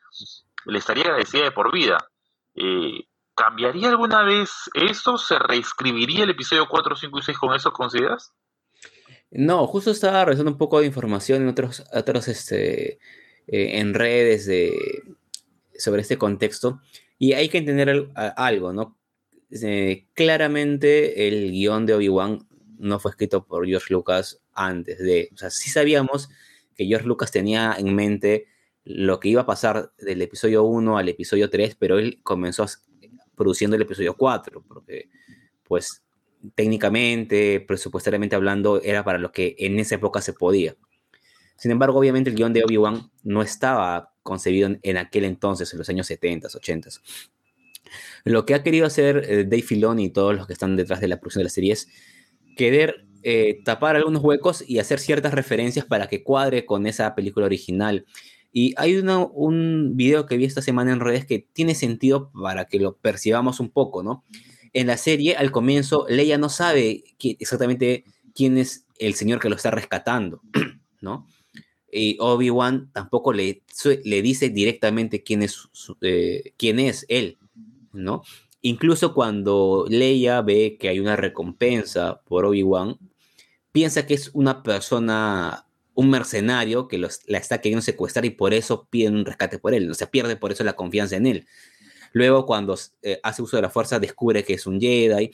le estaría agradecida de por vida. Eh, ¿Cambiaría alguna vez eso? ¿Se reescribiría el episodio 4, 5 y 6 con eso, consideras? No, justo estaba revisando un poco de información en otros, este, eh, en redes de, sobre este contexto. Y hay que entender algo, ¿no? Eh, claramente el guion de Obi-Wan no fue escrito por George Lucas antes de... O sea, sí sabíamos que George Lucas tenía en mente lo que iba a pasar del episodio 1 al episodio 3, pero él comenzó produciendo el episodio 4, porque pues técnicamente, presupuestariamente hablando, era para lo que en esa época se podía. Sin embargo, obviamente el guion de Obi-Wan no estaba concebido en, aquel entonces, en los años 70, 80. Lo que ha querido hacer eh, Dave Filoni y todos los que están detrás de la producción de la serie es querer eh, tapar algunos huecos y hacer ciertas referencias para que cuadre con esa película original. Y hay un video que vi esta semana en redes que tiene sentido para que lo percibamos un poco, ¿no? En la serie, al comienzo, Leia no sabe exactamente quién es el señor que lo está rescatando, ¿no? y Obi-Wan tampoco le, le dice directamente quién es, eh, quién es él, ¿no? Incluso cuando Leia ve que hay una recompensa por Obi-Wan, piensa que es una persona, un mercenario que la está queriendo secuestrar y por eso pide un rescate por él, o sea, pierde por eso la confianza en él. Luego, cuando eh, hace uso de la fuerza, descubre que es un Jedi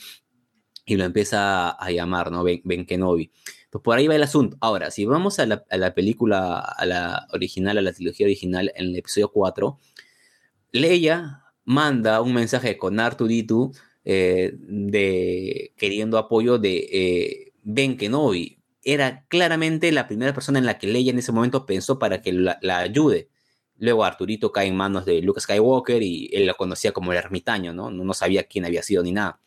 y lo empieza a, llamar, ¿no? Ben, ben Kenobi. Pues por ahí va el asunto. Ahora, si vamos a la, película, a la original, a la trilogía original, en el episodio 4, Leia manda un mensaje con Arturitu eh, queriendo apoyo de eh, Ben Kenobi. Era claramente la primera persona en la que Leia en ese momento pensó para que la, ayude. Luego Arturito cae en manos de Luke Skywalker y él lo conocía como el ermitaño, ¿no? No sabía quién había sido ni nada.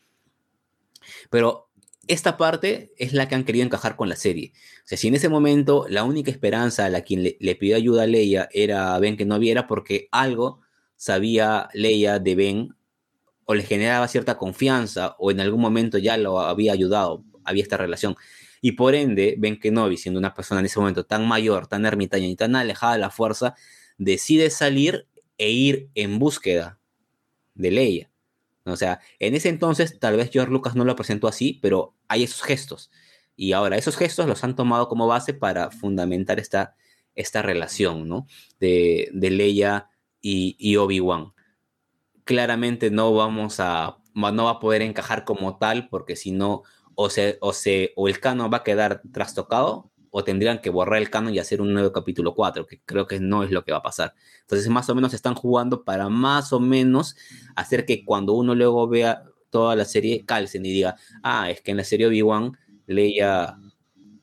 Pero esta parte es la que han querido encajar con la serie. O sea, si en ese momento la única esperanza a la quien le, pidió ayuda a Leia era Ben que no viera porque algo sabía Leia de Ben o le generaba cierta confianza o en algún momento ya lo había ayudado, había esta relación. Y por ende, Ben Kenobi, siendo una persona en ese momento tan mayor, tan ermitaña y tan alejada de la fuerza, decide salir e ir en búsqueda de Leia. O sea, en ese entonces tal vez George Lucas no lo presentó así, pero hay esos gestos. Y ahora esos gestos los han tomado como base para fundamentar esta, esta relación, ¿no? De, de Leia y, y Obi-Wan. Claramente no vamos a, no va a poder encajar como tal, porque si no, o, se, o, se, o el canon va a quedar trastocado, o tendrían que borrar el canon y hacer un nuevo capítulo 4, que creo que no es lo que va a pasar. Entonces, más o menos están jugando para más o menos hacer que cuando uno luego vea toda la serie calcen y diga, ah, es que en la serie Obi-Wan, Leia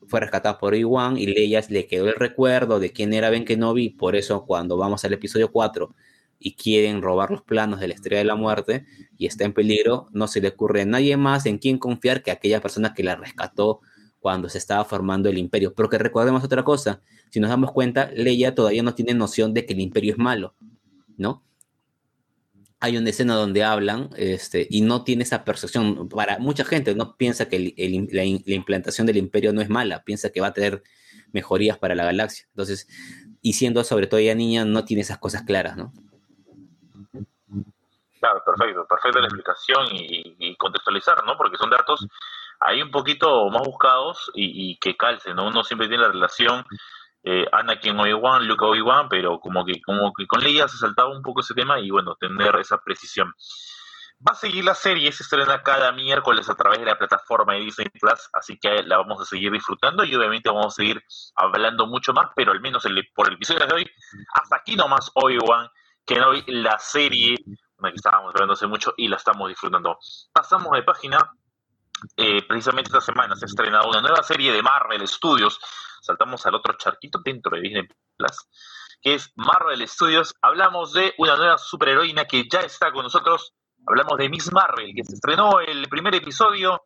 fue rescatada por Obi-Wan y Leia le quedó el recuerdo de quién era Ben Kenobi, por eso cuando vamos al episodio 4 y quieren robar los planos de la Estrella de la Muerte y está en peligro, no se le ocurre a nadie más en quien confiar que aquella persona que la rescató cuando se estaba formando el imperio. Pero que recordemos otra cosa, si nos damos cuenta, Leia todavía no tiene noción de que el imperio es malo, ¿no? Hay una escena donde hablan este, y no tiene esa percepción. Para mucha gente no piensa que la, implantación del imperio no es mala, piensa que va a tener mejorías para la galaxia. Entonces, y siendo sobre todo ella niña, no tiene esas cosas claras, ¿no? Claro, perfecto, perfecta la explicación y, y contextualizar, ¿no? Porque son datos ahí un poquito más buscados y, que calcen, ¿no? Uno siempre tiene la relación eh, Anakin Obi-Wan, Luke Obi-Wan, pero como que, como que con Leia se saltaba un poco ese tema y bueno, tener esa precisión. Va a seguir la serie, se estrena cada miércoles a través de la plataforma de Disney Plus, así que la vamos a seguir disfrutando y obviamente vamos a seguir hablando mucho más, pero al menos por el episodio de hoy, hasta aquí nomás Obi-Wan, que hoy la serie, una que estábamos hablando hace mucho y la estamos disfrutando. Pasamos de página eh, precisamente esta semana se ha estrenado una nueva serie de Marvel Studios. Saltamos al otro charquito dentro de Disney Plus, que es Marvel Studios. Hablamos de una nueva superheroína que ya está con nosotros. Hablamos de Miss Marvel, que se estrenó el primer episodio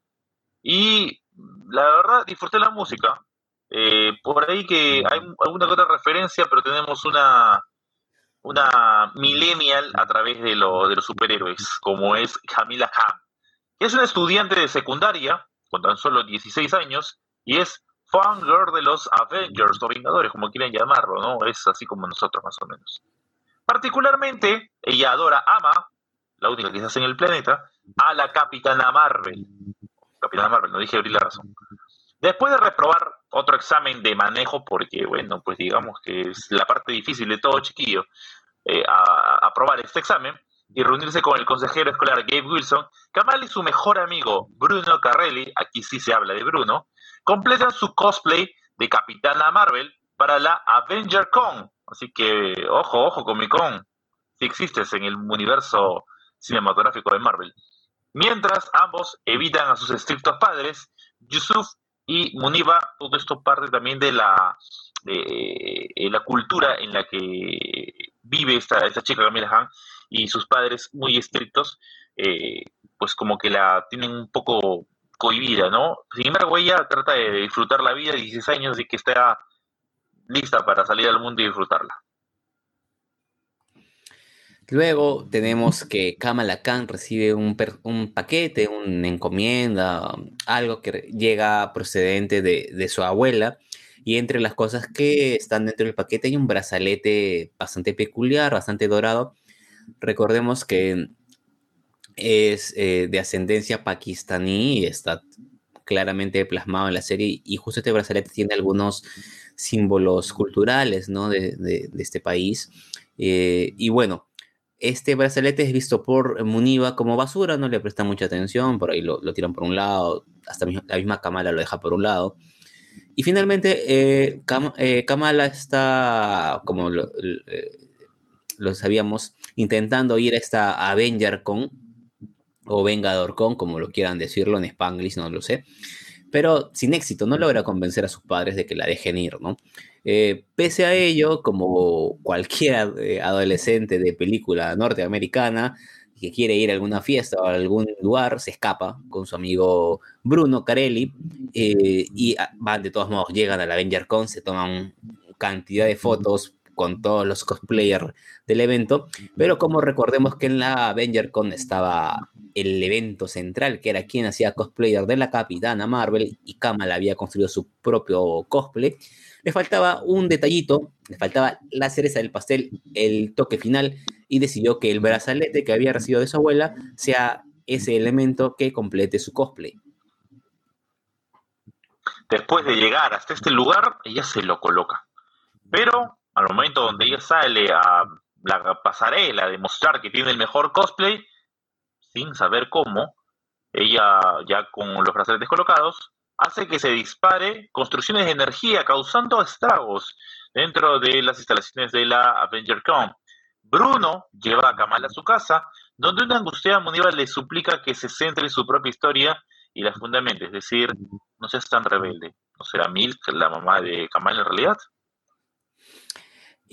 y la verdad disfruté la música. Eh, por ahí que hay alguna otra referencia, pero tenemos una una millennial a través de, lo, de los superhéroes, como es Camila Khan es una estudiante de secundaria, con tan solo 16 años, y es fangirl de los Avengers o Vengadores, como quieran llamarlo, ¿no? Es así como nosotros, más o menos. Particularmente, ella adora, ama, la única que se hace en el planeta, a la Capitana Marvel. Capitana Marvel, no dije abrir la razón. Después de reprobar otro examen de manejo, porque, bueno, pues digamos que es la parte difícil de todo chiquillo, eh, a aprobar este examen, y reunirse con el consejero escolar Gabe Wilson, Kamal y su mejor amigo Bruno Carrelli, aquí sí se habla de Bruno, completan su cosplay de Capitana Marvel para la Avenger Con. Así que, ojo, ojo, Comic Con, si existes en el universo cinematográfico de Marvel. Mientras ambos evitan a sus estrictos padres, Yusuf y Muniba, todo esto parte también de la, de, la cultura en la que vive esta, esta chica Camila Han, y sus padres muy estrictos, eh, pues como que la tienen un poco cohibida, ¿no? Sin embargo, ella trata de disfrutar la vida de 16 años y que está lista para salir al mundo y disfrutarla. Luego tenemos que Kamala Khan recibe un, un, paquete, una encomienda, algo que llega procedente de, de, su abuela. Y entre las cosas que están dentro del paquete hay un brazalete bastante peculiar, bastante dorado, Recordemos que es eh, de ascendencia pakistaní y está claramente plasmado en la serie y justo este brazalete tiene algunos símbolos culturales ¿no? de, este país. Eh, y bueno, este brazalete es visto por Muniba como basura, no le presta mucha atención, por ahí lo, tiran por un lado, hasta la misma Kamala lo deja por un lado. Y finalmente, eh, Kamala está, como lo, lo sabíamos, intentando ir a esta Avenger Con o Vengador Con, como lo quieran decirlo en Spanglish, no lo sé. Pero sin éxito, no logra convencer a sus padres de que la dejen ir, ¿no? Eh, pese a ello, como cualquier eh, adolescente de película norteamericana que quiere ir a alguna fiesta o a algún lugar, se escapa con su amigo Bruno Carelli eh, y ah, van de todos modos, llegan a la Avenger Con, se toman cantidad de fotos con todos los cosplayers del evento, pero como recordemos que en la Avenger Con estaba el evento central, que era quien hacía cosplayer de la Capitana Marvel y Kamala había construido su propio cosplay, le faltaba un detallito, le faltaba la cereza del pastel, el toque final, y decidió que el brazalete que había recibido de su abuela sea ese elemento que complete su cosplay. Después de llegar hasta este lugar, ella se lo coloca. Pero al momento donde ella sale a la pasarela a demostrar que tiene el mejor cosplay, sin saber cómo, ella ya con los brazaletes colocados, hace que se dispare construcciones de energía causando estragos dentro de las instalaciones de la Avenger Con. Bruno lleva a Kamala a su casa, donde una angustiada Muniva le suplica que se centre en su propia historia y la fundamente, es decir, no seas tan rebelde. ¿No será Milk la mamá de Kamala en realidad?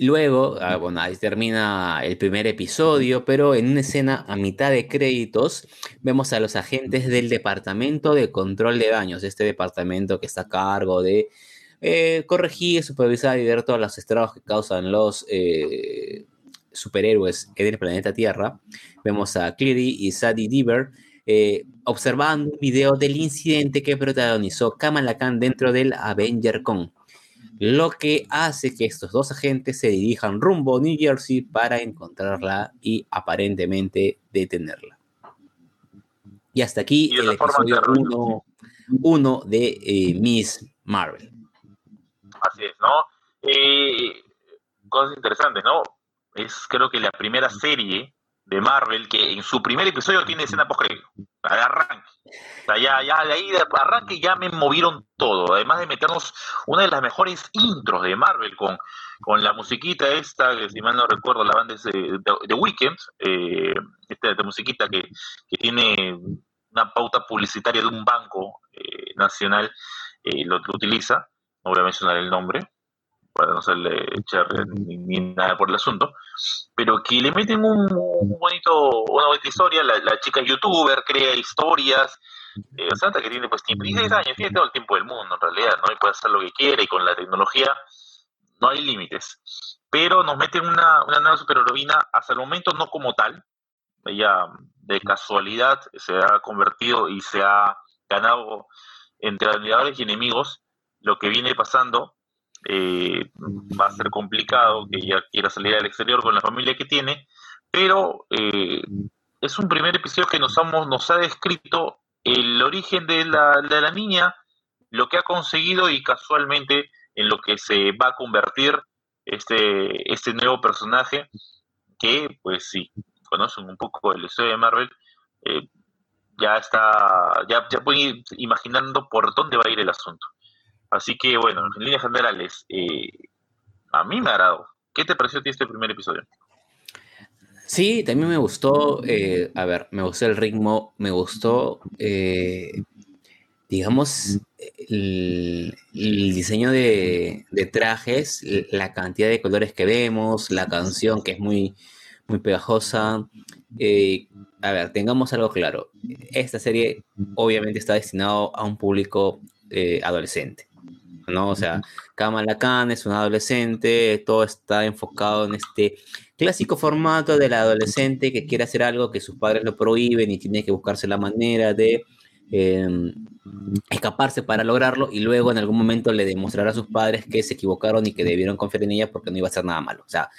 Luego, ah, bueno, ahí termina el primer episodio, pero en una escena a mitad de créditos vemos a los agentes del Departamento de Control de Daños, este departamento que está a cargo de eh, corregir, supervisar y ver todos los estragos que causan los eh, superhéroes en el planeta Tierra. Vemos a Cleary y Sadie Deaver eh, observando un video del incidente que protagonizó Kamala Khan dentro del Avenger Con lo que hace que estos dos agentes se dirijan rumbo a New Jersey para encontrarla y aparentemente detenerla. Y hasta aquí el episodio 1 de eh, Miss Marvel. Así es, ¿no? Eh, cosas interesantes, ¿no? Es creo que la primera serie de Marvel que en su primer episodio tiene escena post crédito. Arranque. O sea, ya, ya de ahí de arranque ya me movieron todo. Además de meternos una de las mejores intros de Marvel con, con la musiquita esta, que si mal no recuerdo, la banda es de, de, Weekend, eh, esta, musiquita que, que, tiene una pauta publicitaria de un banco eh, nacional, eh, lo utiliza. No voy a mencionar el nombre para no serle echar ni, nada por el asunto, pero que le meten un, bonito, una bonita historia, la, chica es youtuber, crea historias, eh, Santa que tiene pues 16 años, tiene todo el tiempo del mundo en realidad, ¿no? Y puede hacer lo que quiere y con la tecnología no hay límites. Pero nos meten una, una nueva superheroína hasta el momento no como tal, ella de casualidad se ha convertido y se ha ganado entre admiradores y enemigos lo que viene pasando eh, va a ser complicado que ella quiera salir al exterior con la familia que tiene, pero eh, es un primer episodio que nos, nos ha descrito el origen de la, de la niña, lo que ha conseguido y casualmente en lo que se va a convertir este, este nuevo personaje que, pues sí, conocen un poco el historia de Marvel, eh, ya está, ya, ya pueden ir imaginando por dónde va a ir el asunto. Así que bueno, en líneas generales, eh, a mí me ha agradado. ¿Qué te pareció a ti este primer episodio? Sí, también me gustó, eh, a ver, me gustó el ritmo, me gustó, eh, digamos, el, diseño de, trajes, la cantidad de colores que vemos, la canción que es muy, muy pegajosa. a ver, tengamos algo claro. Esta serie obviamente está destinado a un público adolescente. ¿No? O sea, Kamala Khan es un adolescente, todo está enfocado en este clásico formato del adolescente que quiere hacer algo que sus padres lo prohíben y tiene que buscarse la manera de em, escaparse para lograrlo y luego en algún momento le demostrará a sus padres que se equivocaron y que debieron confiar en ella porque no iba a hacer nada malo. O sea,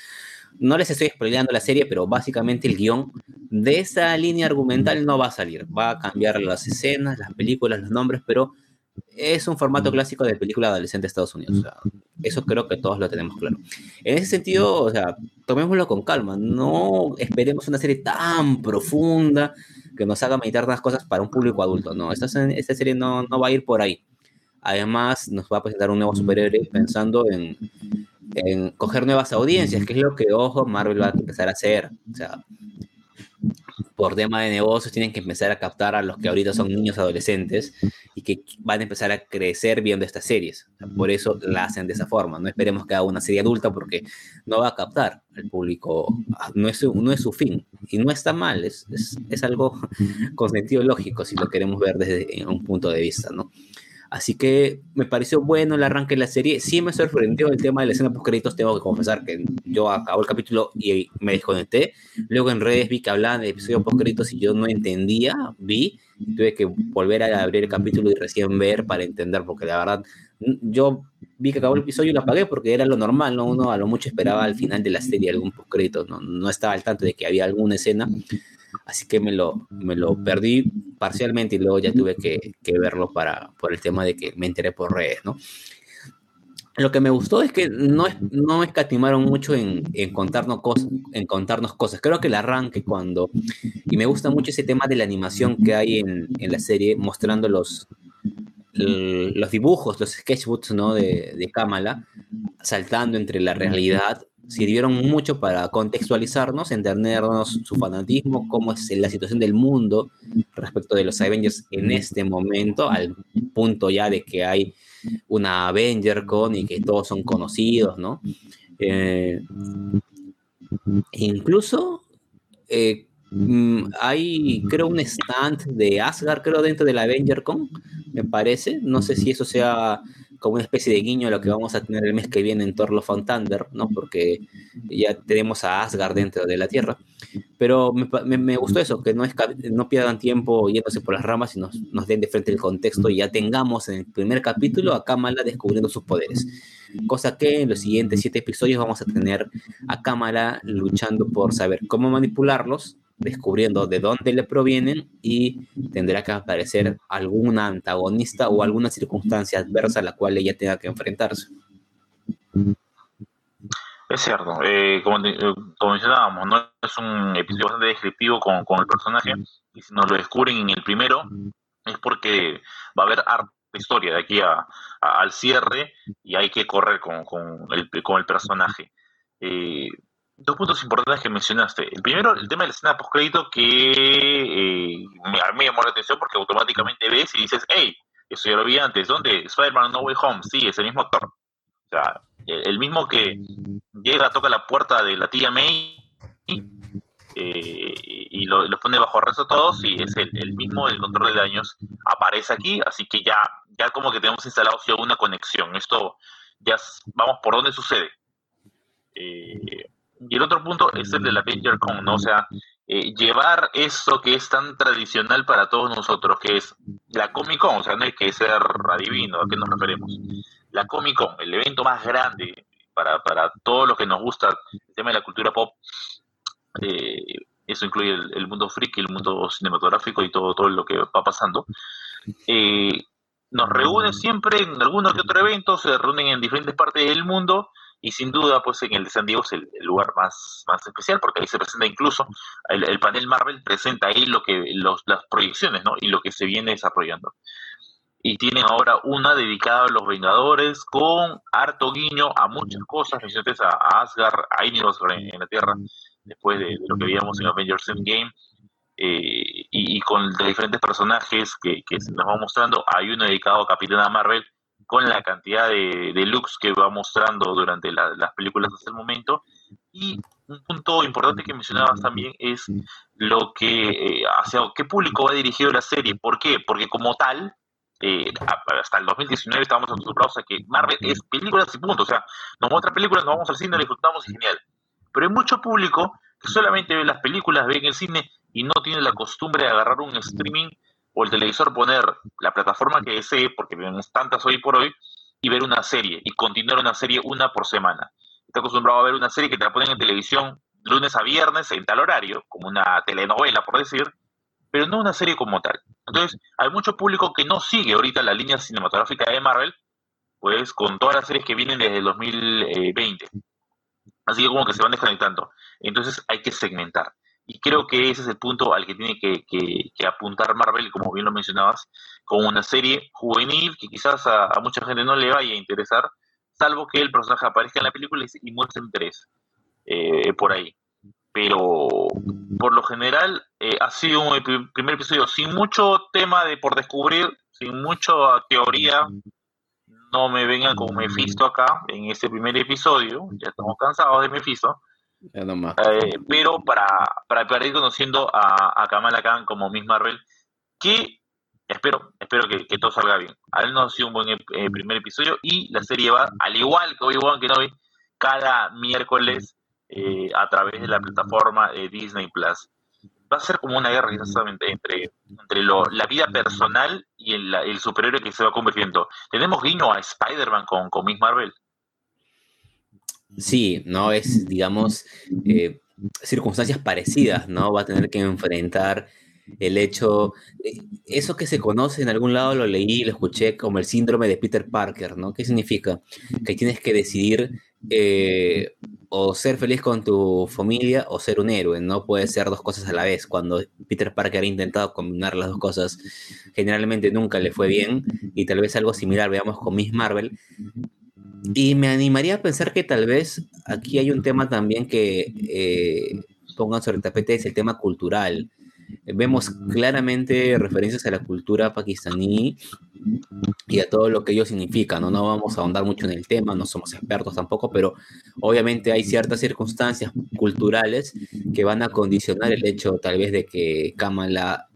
no les estoy spoileando la serie, pero básicamente el guion de esa línea argumental no va a salir. Va a cambiar las escenas, las películas, los nombres, pero es un formato clásico de película adolescente de Estados Unidos. eso creo que todos lo tenemos claro. En ese sentido, o sea, tomémoslo con calma. No esperemos una serie tan profunda que nos haga meditar las cosas para un público adulto. No, esta, esta serie no, no va a ir por ahí. Además, nos va a presentar un nuevo superhéroe pensando en, en coger nuevas audiencias, que es lo que, ojo, Marvel va a empezar a hacer. O sea, por tema de negocios tienen que empezar a captar a los que ahorita son niños adolescentes y que van a empezar a crecer viendo estas series. Por eso la hacen de esa forma. No esperemos que haga una serie adulta porque no va a captar al público. No es, no es su fin. Y no está mal. Es, es, es algo con sentido lógico si lo queremos ver desde un punto de vista, ¿no? Así que me pareció bueno el arranque de la serie. Sí me sorprendió el tema de la escena post créditos. Tengo que confesar que yo acabo el capítulo y me desconecté. Luego en redes vi que hablaban de episodio post créditos y yo no entendía. Vi tuve que volver a abrir el capítulo y recién ver para entender, porque la verdad yo vi que acabó el episodio y lo apagué porque era lo normal, ¿no? Uno a lo mucho esperaba al final de la serie algún postcrédito, ¿no? No estaba al tanto de que había alguna escena, así que me lo, me lo perdí parcialmente y luego ya tuve que, que verlo para, por el tema de que me enteré por redes, ¿no? Lo que me gustó es que no, no escatimaron mucho en, en, contarnos cosas, en contarnos cosas. Creo que el arranque cuando... Y me gusta mucho ese tema de la animación que hay en, en la serie, mostrando los, los dibujos, los sketchbooks ¿no? de, de Kamala, saltando entre la realidad, sirvieron mucho para contextualizarnos, entendernos su fanatismo, cómo es la situación del mundo respecto de los Avengers en este momento, al punto ya de que hay una Avenger con y que todos son conocidos, ¿no? Eh, incluso eh, mm, hay, creo, un stand de Asgard, creo, dentro de la AvengerCon, me parece. No sé si eso sea como una especie de guiño a lo que vamos a tener el mes que viene en Thor Love and Thunder, ¿no? Porque ya tenemos a Asgard dentro de la Tierra. Pero me, gustó eso, que no, es, no pierdan tiempo yéndose por las ramas y nos, nos, den de frente el contexto y ya tengamos en el primer capítulo a Kamala descubriendo sus poderes. Cosa que en los siguientes siete episodios vamos a tener a Kamala luchando por saber cómo manipularlos descubriendo de dónde le provienen y tendrá que aparecer alguna antagonista o alguna circunstancia adversa a la cual ella tenga que enfrentarse. Es cierto, eh, como, eh, como, mencionábamos, no es un episodio bastante descriptivo con, con, el personaje y si nos lo descubren en el primero es porque va a haber harta historia de aquí a, al cierre y hay que correr con, con, el, con el personaje. Eh, dos puntos importantes que mencionaste. El primero, el tema de la escena post-crédito que eh, me, me, llamó la atención porque automáticamente ves y dices, hey, eso ya lo vi antes, ¿dónde? Spider-Man No Way Home, sí, es el mismo actor. O sea, el, mismo que llega, toca la puerta de la tía May eh, y lo, pone bajo arresto a todos y es el, el, mismo del control de daños, aparece aquí, así que ya, ya como que tenemos instalado ya una conexión. Esto ya vamos por dónde sucede. Eh, y el otro punto es el de la Con, ¿no? O sea, eh, llevar eso que es tan tradicional para todos nosotros, que es la Comic Con, o sea, no hay que ser adivino a qué nos referimos. La Comic Con, el evento más grande para, para todos los que nos gusta el tema de la cultura pop, eh, eso incluye el, mundo freak, el mundo cinematográfico y todo, todo lo que va pasando. Eh, nos reúnen siempre en alguno que otro evento, se reúnen en diferentes partes del mundo y sin duda, pues en el de San Diego es el, lugar más, más especial, porque ahí se presenta incluso, el, panel Marvel presenta ahí lo que, los, las proyecciones, ¿no? Y lo que se viene desarrollando. Y tienen ahora una dedicada a los Vengadores, con harto guiño a muchas cosas, a, a Asgard, a Ineos en, la Tierra, después de, lo que veíamos en Avengers Endgame, eh, y, con diferentes personajes que, que se nos va mostrando. Hay uno dedicado a Capitana Marvel, con la cantidad de, de looks que va mostrando durante las películas hasta el momento. Y un punto importante que mencionabas también es lo que, eh, hacia qué público va dirigido la serie. ¿Por qué? Porque como tal, eh, hasta el 2019 estábamos acostumbrados a que Marvel es películas y punto. O sea, nos muestra películas, nos vamos al cine, disfrutamos y genial. Pero hay mucho público que solamente ve las películas, ve en el cine y no tiene la costumbre de agarrar un streaming o el televisor poner la plataforma que desee, porque tenemos tantas hoy por hoy, y ver una serie y continuar una serie una por semana. Está acostumbrado a ver una serie que te la ponen en televisión lunes a viernes en tal horario, como una telenovela, por decir, pero no una serie como tal. Entonces, hay mucho público que no sigue ahorita la línea cinematográfica de Marvel, pues con todas las series que vienen desde el 2020. Así que como que se van desconectando. Entonces hay que segmentar. Y creo que ese es el punto al que tiene que, apuntar Marvel, como bien lo mencionabas, con una serie juvenil que quizás a, mucha gente no le vaya a interesar, salvo que el personaje aparezca en la película y, muestre interés eh, por ahí. Pero por lo general eh, ha sido un primer episodio sin mucho tema de por descubrir, sin mucha teoría. No me vengan con Mephisto acá en este primer episodio, ya estamos cansados de Mephisto eh, pero para, para, ir conociendo a, a, Kamala Khan como Miss Marvel, que espero, espero que, todo salga bien. A él nos ha sido un buen eh, primer episodio y la serie va, al igual que Obi-Wan Kenobi, cada miércoles eh, a través de la plataforma de Disney Plus. va a ser como una guerra exactamente entre, entre lo, la vida personal y el, el, superhéroe que se va convirtiendo. ¿Tenemos guiño a Spider-Man con, con Miss Marvel? Sí, no es, digamos, eh, circunstancias parecidas, ¿no? Va a tener que enfrentar el hecho, eh, eso que se conoce en algún lado lo leí, lo escuché como el síndrome de Peter Parker, ¿no? ¿Qué significa? Que tienes que decidir eh, o ser feliz con tu familia o ser un héroe, no puede ser dos cosas a la vez. Cuando Peter Parker ha intentado combinar las dos cosas, generalmente nunca le fue bien y tal vez algo similar veamos con Miss Marvel. Y me animaría a pensar que tal vez aquí hay un tema también que eh, pongan sobre el tapete, es el tema cultural vemos claramente referencias a la cultura pakistaní y a todo lo que ello significa, ¿no? No vamos a ahondar mucho en el tema, no somos expertos tampoco, pero obviamente hay ciertas circunstancias culturales que van a condicionar el hecho tal vez de que Kamala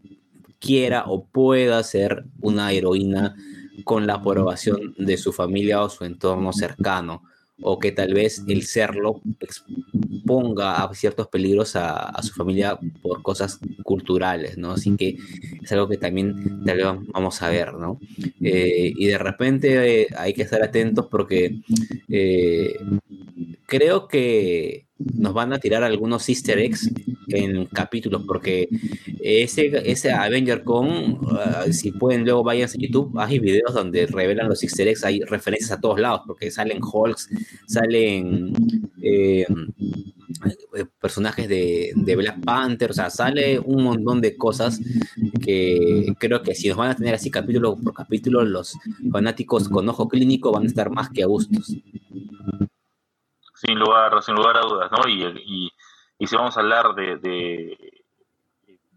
quiera o pueda ser una heroína con la aprobación de su familia o su entorno cercano o que tal vez el serlo exponga a ciertos peligros a, su familia por cosas culturales, ¿no? Así que es algo que también tal vez vamos a ver, ¿no? Eh, y de repente eh, hay que estar atentos porque eh, creo que nos van a tirar algunos easter eggs en capítulos, porque ese, ese Avenger Con, ah, si pueden luego vayan a YouTube, hay videos donde revelan los easter eggs, hay referencias a todos lados, porque salen Hulks, salen eh, personajes de, de, Black Panther, o sea, sale un montón de cosas que creo que si nos van a tener así capítulo por capítulo, los fanáticos con ojo clínico van a estar más que a gustos sin lugar, sin lugar a dudas, ¿no? Y, si vamos a hablar de, de,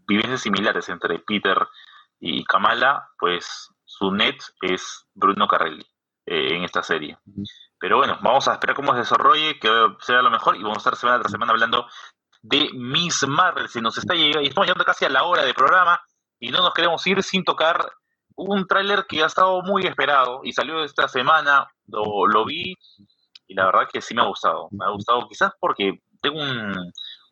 vivencias similares entre Peter y Kamala, pues su net es Bruno Carrelli eh, en esta serie. Pero bueno, vamos a esperar cómo se desarrolle, que sea lo mejor, y vamos a estar semana tras semana hablando de Miss Marvel. Se nos está llegando, y estamos llegando casi a la hora de programa, y no nos queremos ir sin tocar un tráiler que ha estado muy esperado y salió esta semana, lo, lo vi y la verdad que sí me ha gustado. Me ha gustado quizás porque tengo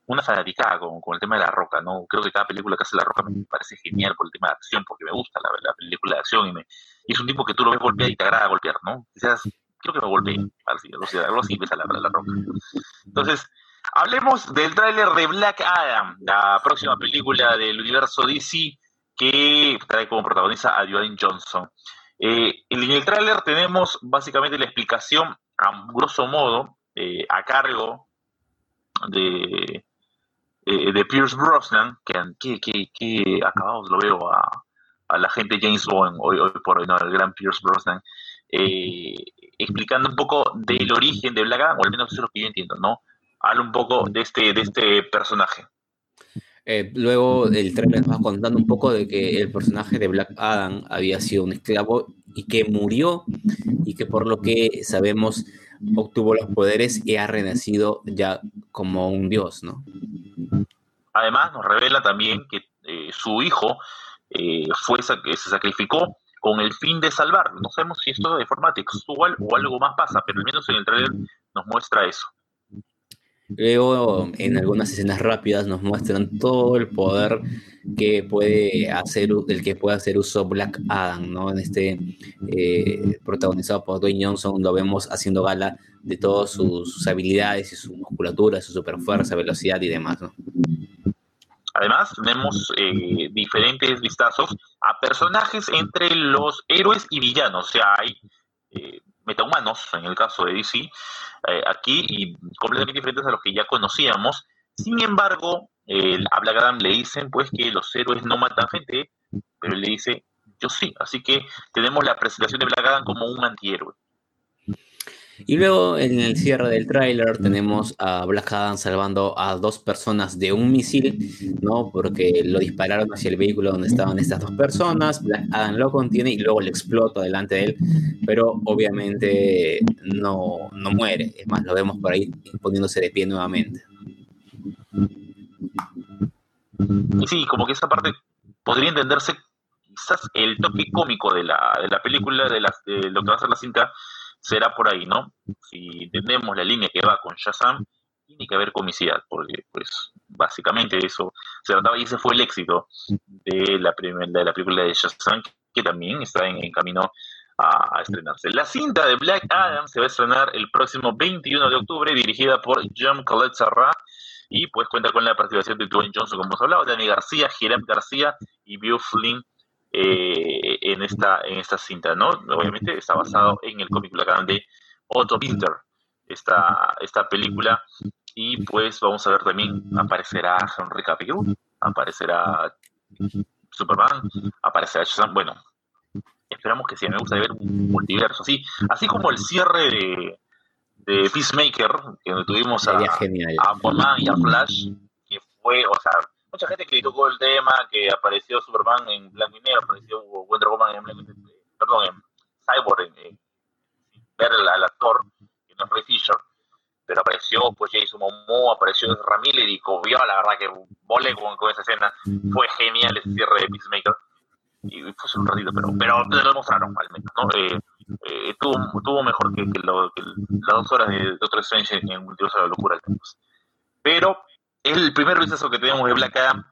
una fanaticada con, el tema de la roca, ¿no? Creo que cada película que hace la roca me parece genial por el tema de acción, porque me gusta la, película de acción y, me, y es un tipo que tú lo ves golpear y te agrada golpear, ¿no? Quizás, creo que me golpeé, así, o sea, algo así ves a la, la roca. Entonces, hablemos del tráiler de Black Adam, la próxima película del universo DC que trae como protagonista a Dwayne Johnson. Eh, en el tráiler tenemos básicamente la explicación a grosso modo, eh, a cargo de, eh, de Pierce Brosnan, que, que, que, acabados lo veo a, a, la gente James Bond, hoy, hoy por hoy, no, el gran Pierce Brosnan, eh, explicando un poco del origen de Black Adam, o al menos eso es lo que yo entiendo, ¿no? Habla un poco de este, de este personaje. luego el trailer va contando un poco de que el personaje de Black Adam había sido un esclavo y que murió y que por lo que sabemos obtuvo los poderes y ha renacido ya como un dios, ¿no? Además nos revela también que eh, su hijo eh, fue se sacrificó con el fin de salvar. No sabemos si esto es de forma textual o algo más pasa, pero al menos en el trailer nos muestra eso. Luego, en algunas escenas rápidas nos muestran todo el poder que puede hacer, del que puede hacer uso Black Adam, ¿no? En este eh, protagonizado por Dwayne Johnson, lo vemos haciendo gala de todas sus, habilidades y su musculatura, su superfuerza, velocidad y demás. Además, tenemos eh, diferentes vistazos a personajes entre los héroes y villanos. O sea, hay eh, metahumanos, en el caso de DC, eh, aquí y completamente diferentes a los que ya conocíamos. Sin embargo, a Black Adam le dicen pues que los héroes no matan gente, pero él le dice, yo sí. Así que tenemos la presentación de Black Adam como un antihéroe. Y luego en el cierre del tráiler tenemos a Black Adam salvando a dos personas de un misil, ¿no? Porque lo dispararon hacia el vehículo donde estaban estas dos personas, Black Adam lo contiene y luego le explota delante de él, pero obviamente no, no muere, es más, lo vemos por ahí poniéndose de pie nuevamente. Sí, como que esa parte podría entenderse quizás el toque cómico de la, de la película, de, de lo que va a ser la cinta, será por ahí, ¿no? Si entendemos la línea que va con Shazam, tiene que haber comicidad, porque pues básicamente eso se trataba y ese fue el éxito de la, de la película de Shazam, que también está en, camino a, estrenarse. La cinta de Black Adam se va a estrenar el próximo 21 de octubre, dirigida por John Colette Sarra, y pues cuenta con la participación de Dwayne Johnson, como hemos hablado, Dani García, Jerem García y Bill Flynn eh, en, esta, en esta cinta, ¿no? Obviamente está basado en el cómic Black Adam de Otto Pinter, esta, esta película, y pues vamos a ver también, aparecerá Henry Cavill, aparecerá Superman, aparecerá Shazam, bueno, esperamos que sí, me gusta ver un multiverso, así, así como el cierre de, de Peacemaker, que tuvimos a, a Aquaman y a Flash, que fue, o sea, mucha gente criticó el tema, que apareció Superman en blanco y negro, apareció Wonder Woman en blanco y negro, perdón, en Cyborg, en, ver al, actor, que no es Ray Fisher, pero apareció pues Jason Momoa, apareció Ramírez y Cobió, la verdad que volé con, con, esa escena, fue genial ese cierre de Peacemaker, y fue un ratito, pero, pero lo demostraron al menos, ¿no? Eh, eh, tuvo, tuvo mejor que, que, lo, que, las dos horas de Doctor Strange en Multiverso de la Locura. Pero el primer vistazo que tenemos de Black Adam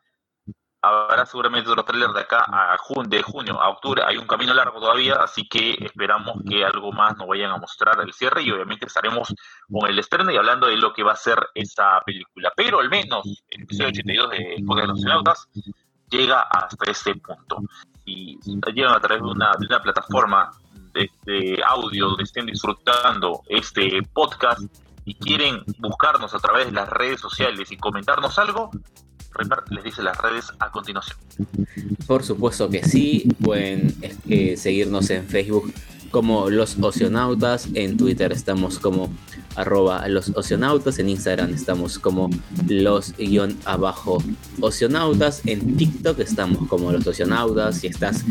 habrá seguramente otro trailer de acá a de junio a octubre. Hay un camino largo todavía, así que esperamos que algo más nos vayan a mostrar el cierre y obviamente estaremos con el estreno y hablando de lo que va a ser esa película. Pero al menos el episodio 82 de de los Astronautas llega hasta este punto. Y llegan a través de una, de una plataforma de, de audio donde estén disfrutando este podcast y quieren buscarnos a través de las redes sociales y comentarnos algo, les dice las redes a continuación. Por supuesto que sí, pueden eh, seguirnos en Facebook como Los Oceanautas, en Twitter estamos como arroba los oceanautas, en Instagram estamos como los guion abajo oceanautas, en TikTok estamos como los oceanautas, si estás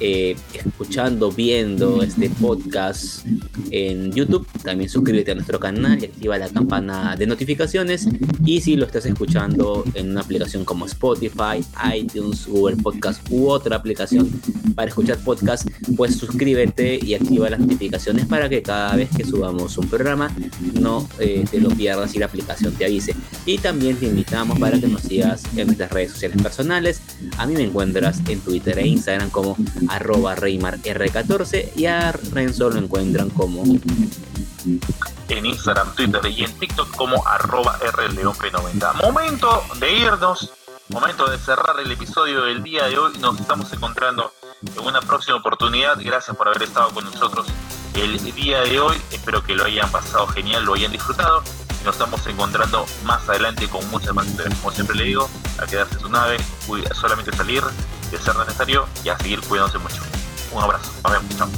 eh, escuchando, viendo este podcast en YouTube, también suscríbete a nuestro canal y activa la campana de notificaciones. Y si lo estás escuchando en una aplicación como Spotify, iTunes, Google Podcast u otra aplicación para escuchar podcast, pues suscríbete y activa las notificaciones para que cada vez que subamos un programa no eh, te lo pierdas y la aplicación te avise. Y también te invitamos para que nos sigas en nuestras redes sociales personales. A mí me encuentras en Twitter e Instagram como arroba ReymarR14 y a Renzo lo encuentran como en Instagram, Twitter y en TikTok como arroba RLOP90. Momento de irnos, momento de cerrar el episodio del día de hoy. Nos estamos encontrando en una próxima oportunidad. Gracias por haber estado con nosotros el día de hoy. Espero que lo hayan pasado genial, lo hayan disfrutado. Nos estamos encontrando más adelante con muchas más. Como siempre le digo, a quedarse en su nave, solamente salir de ser necesario y a seguir cuidándose mucho. Un abrazo. Nos vemos. Chao.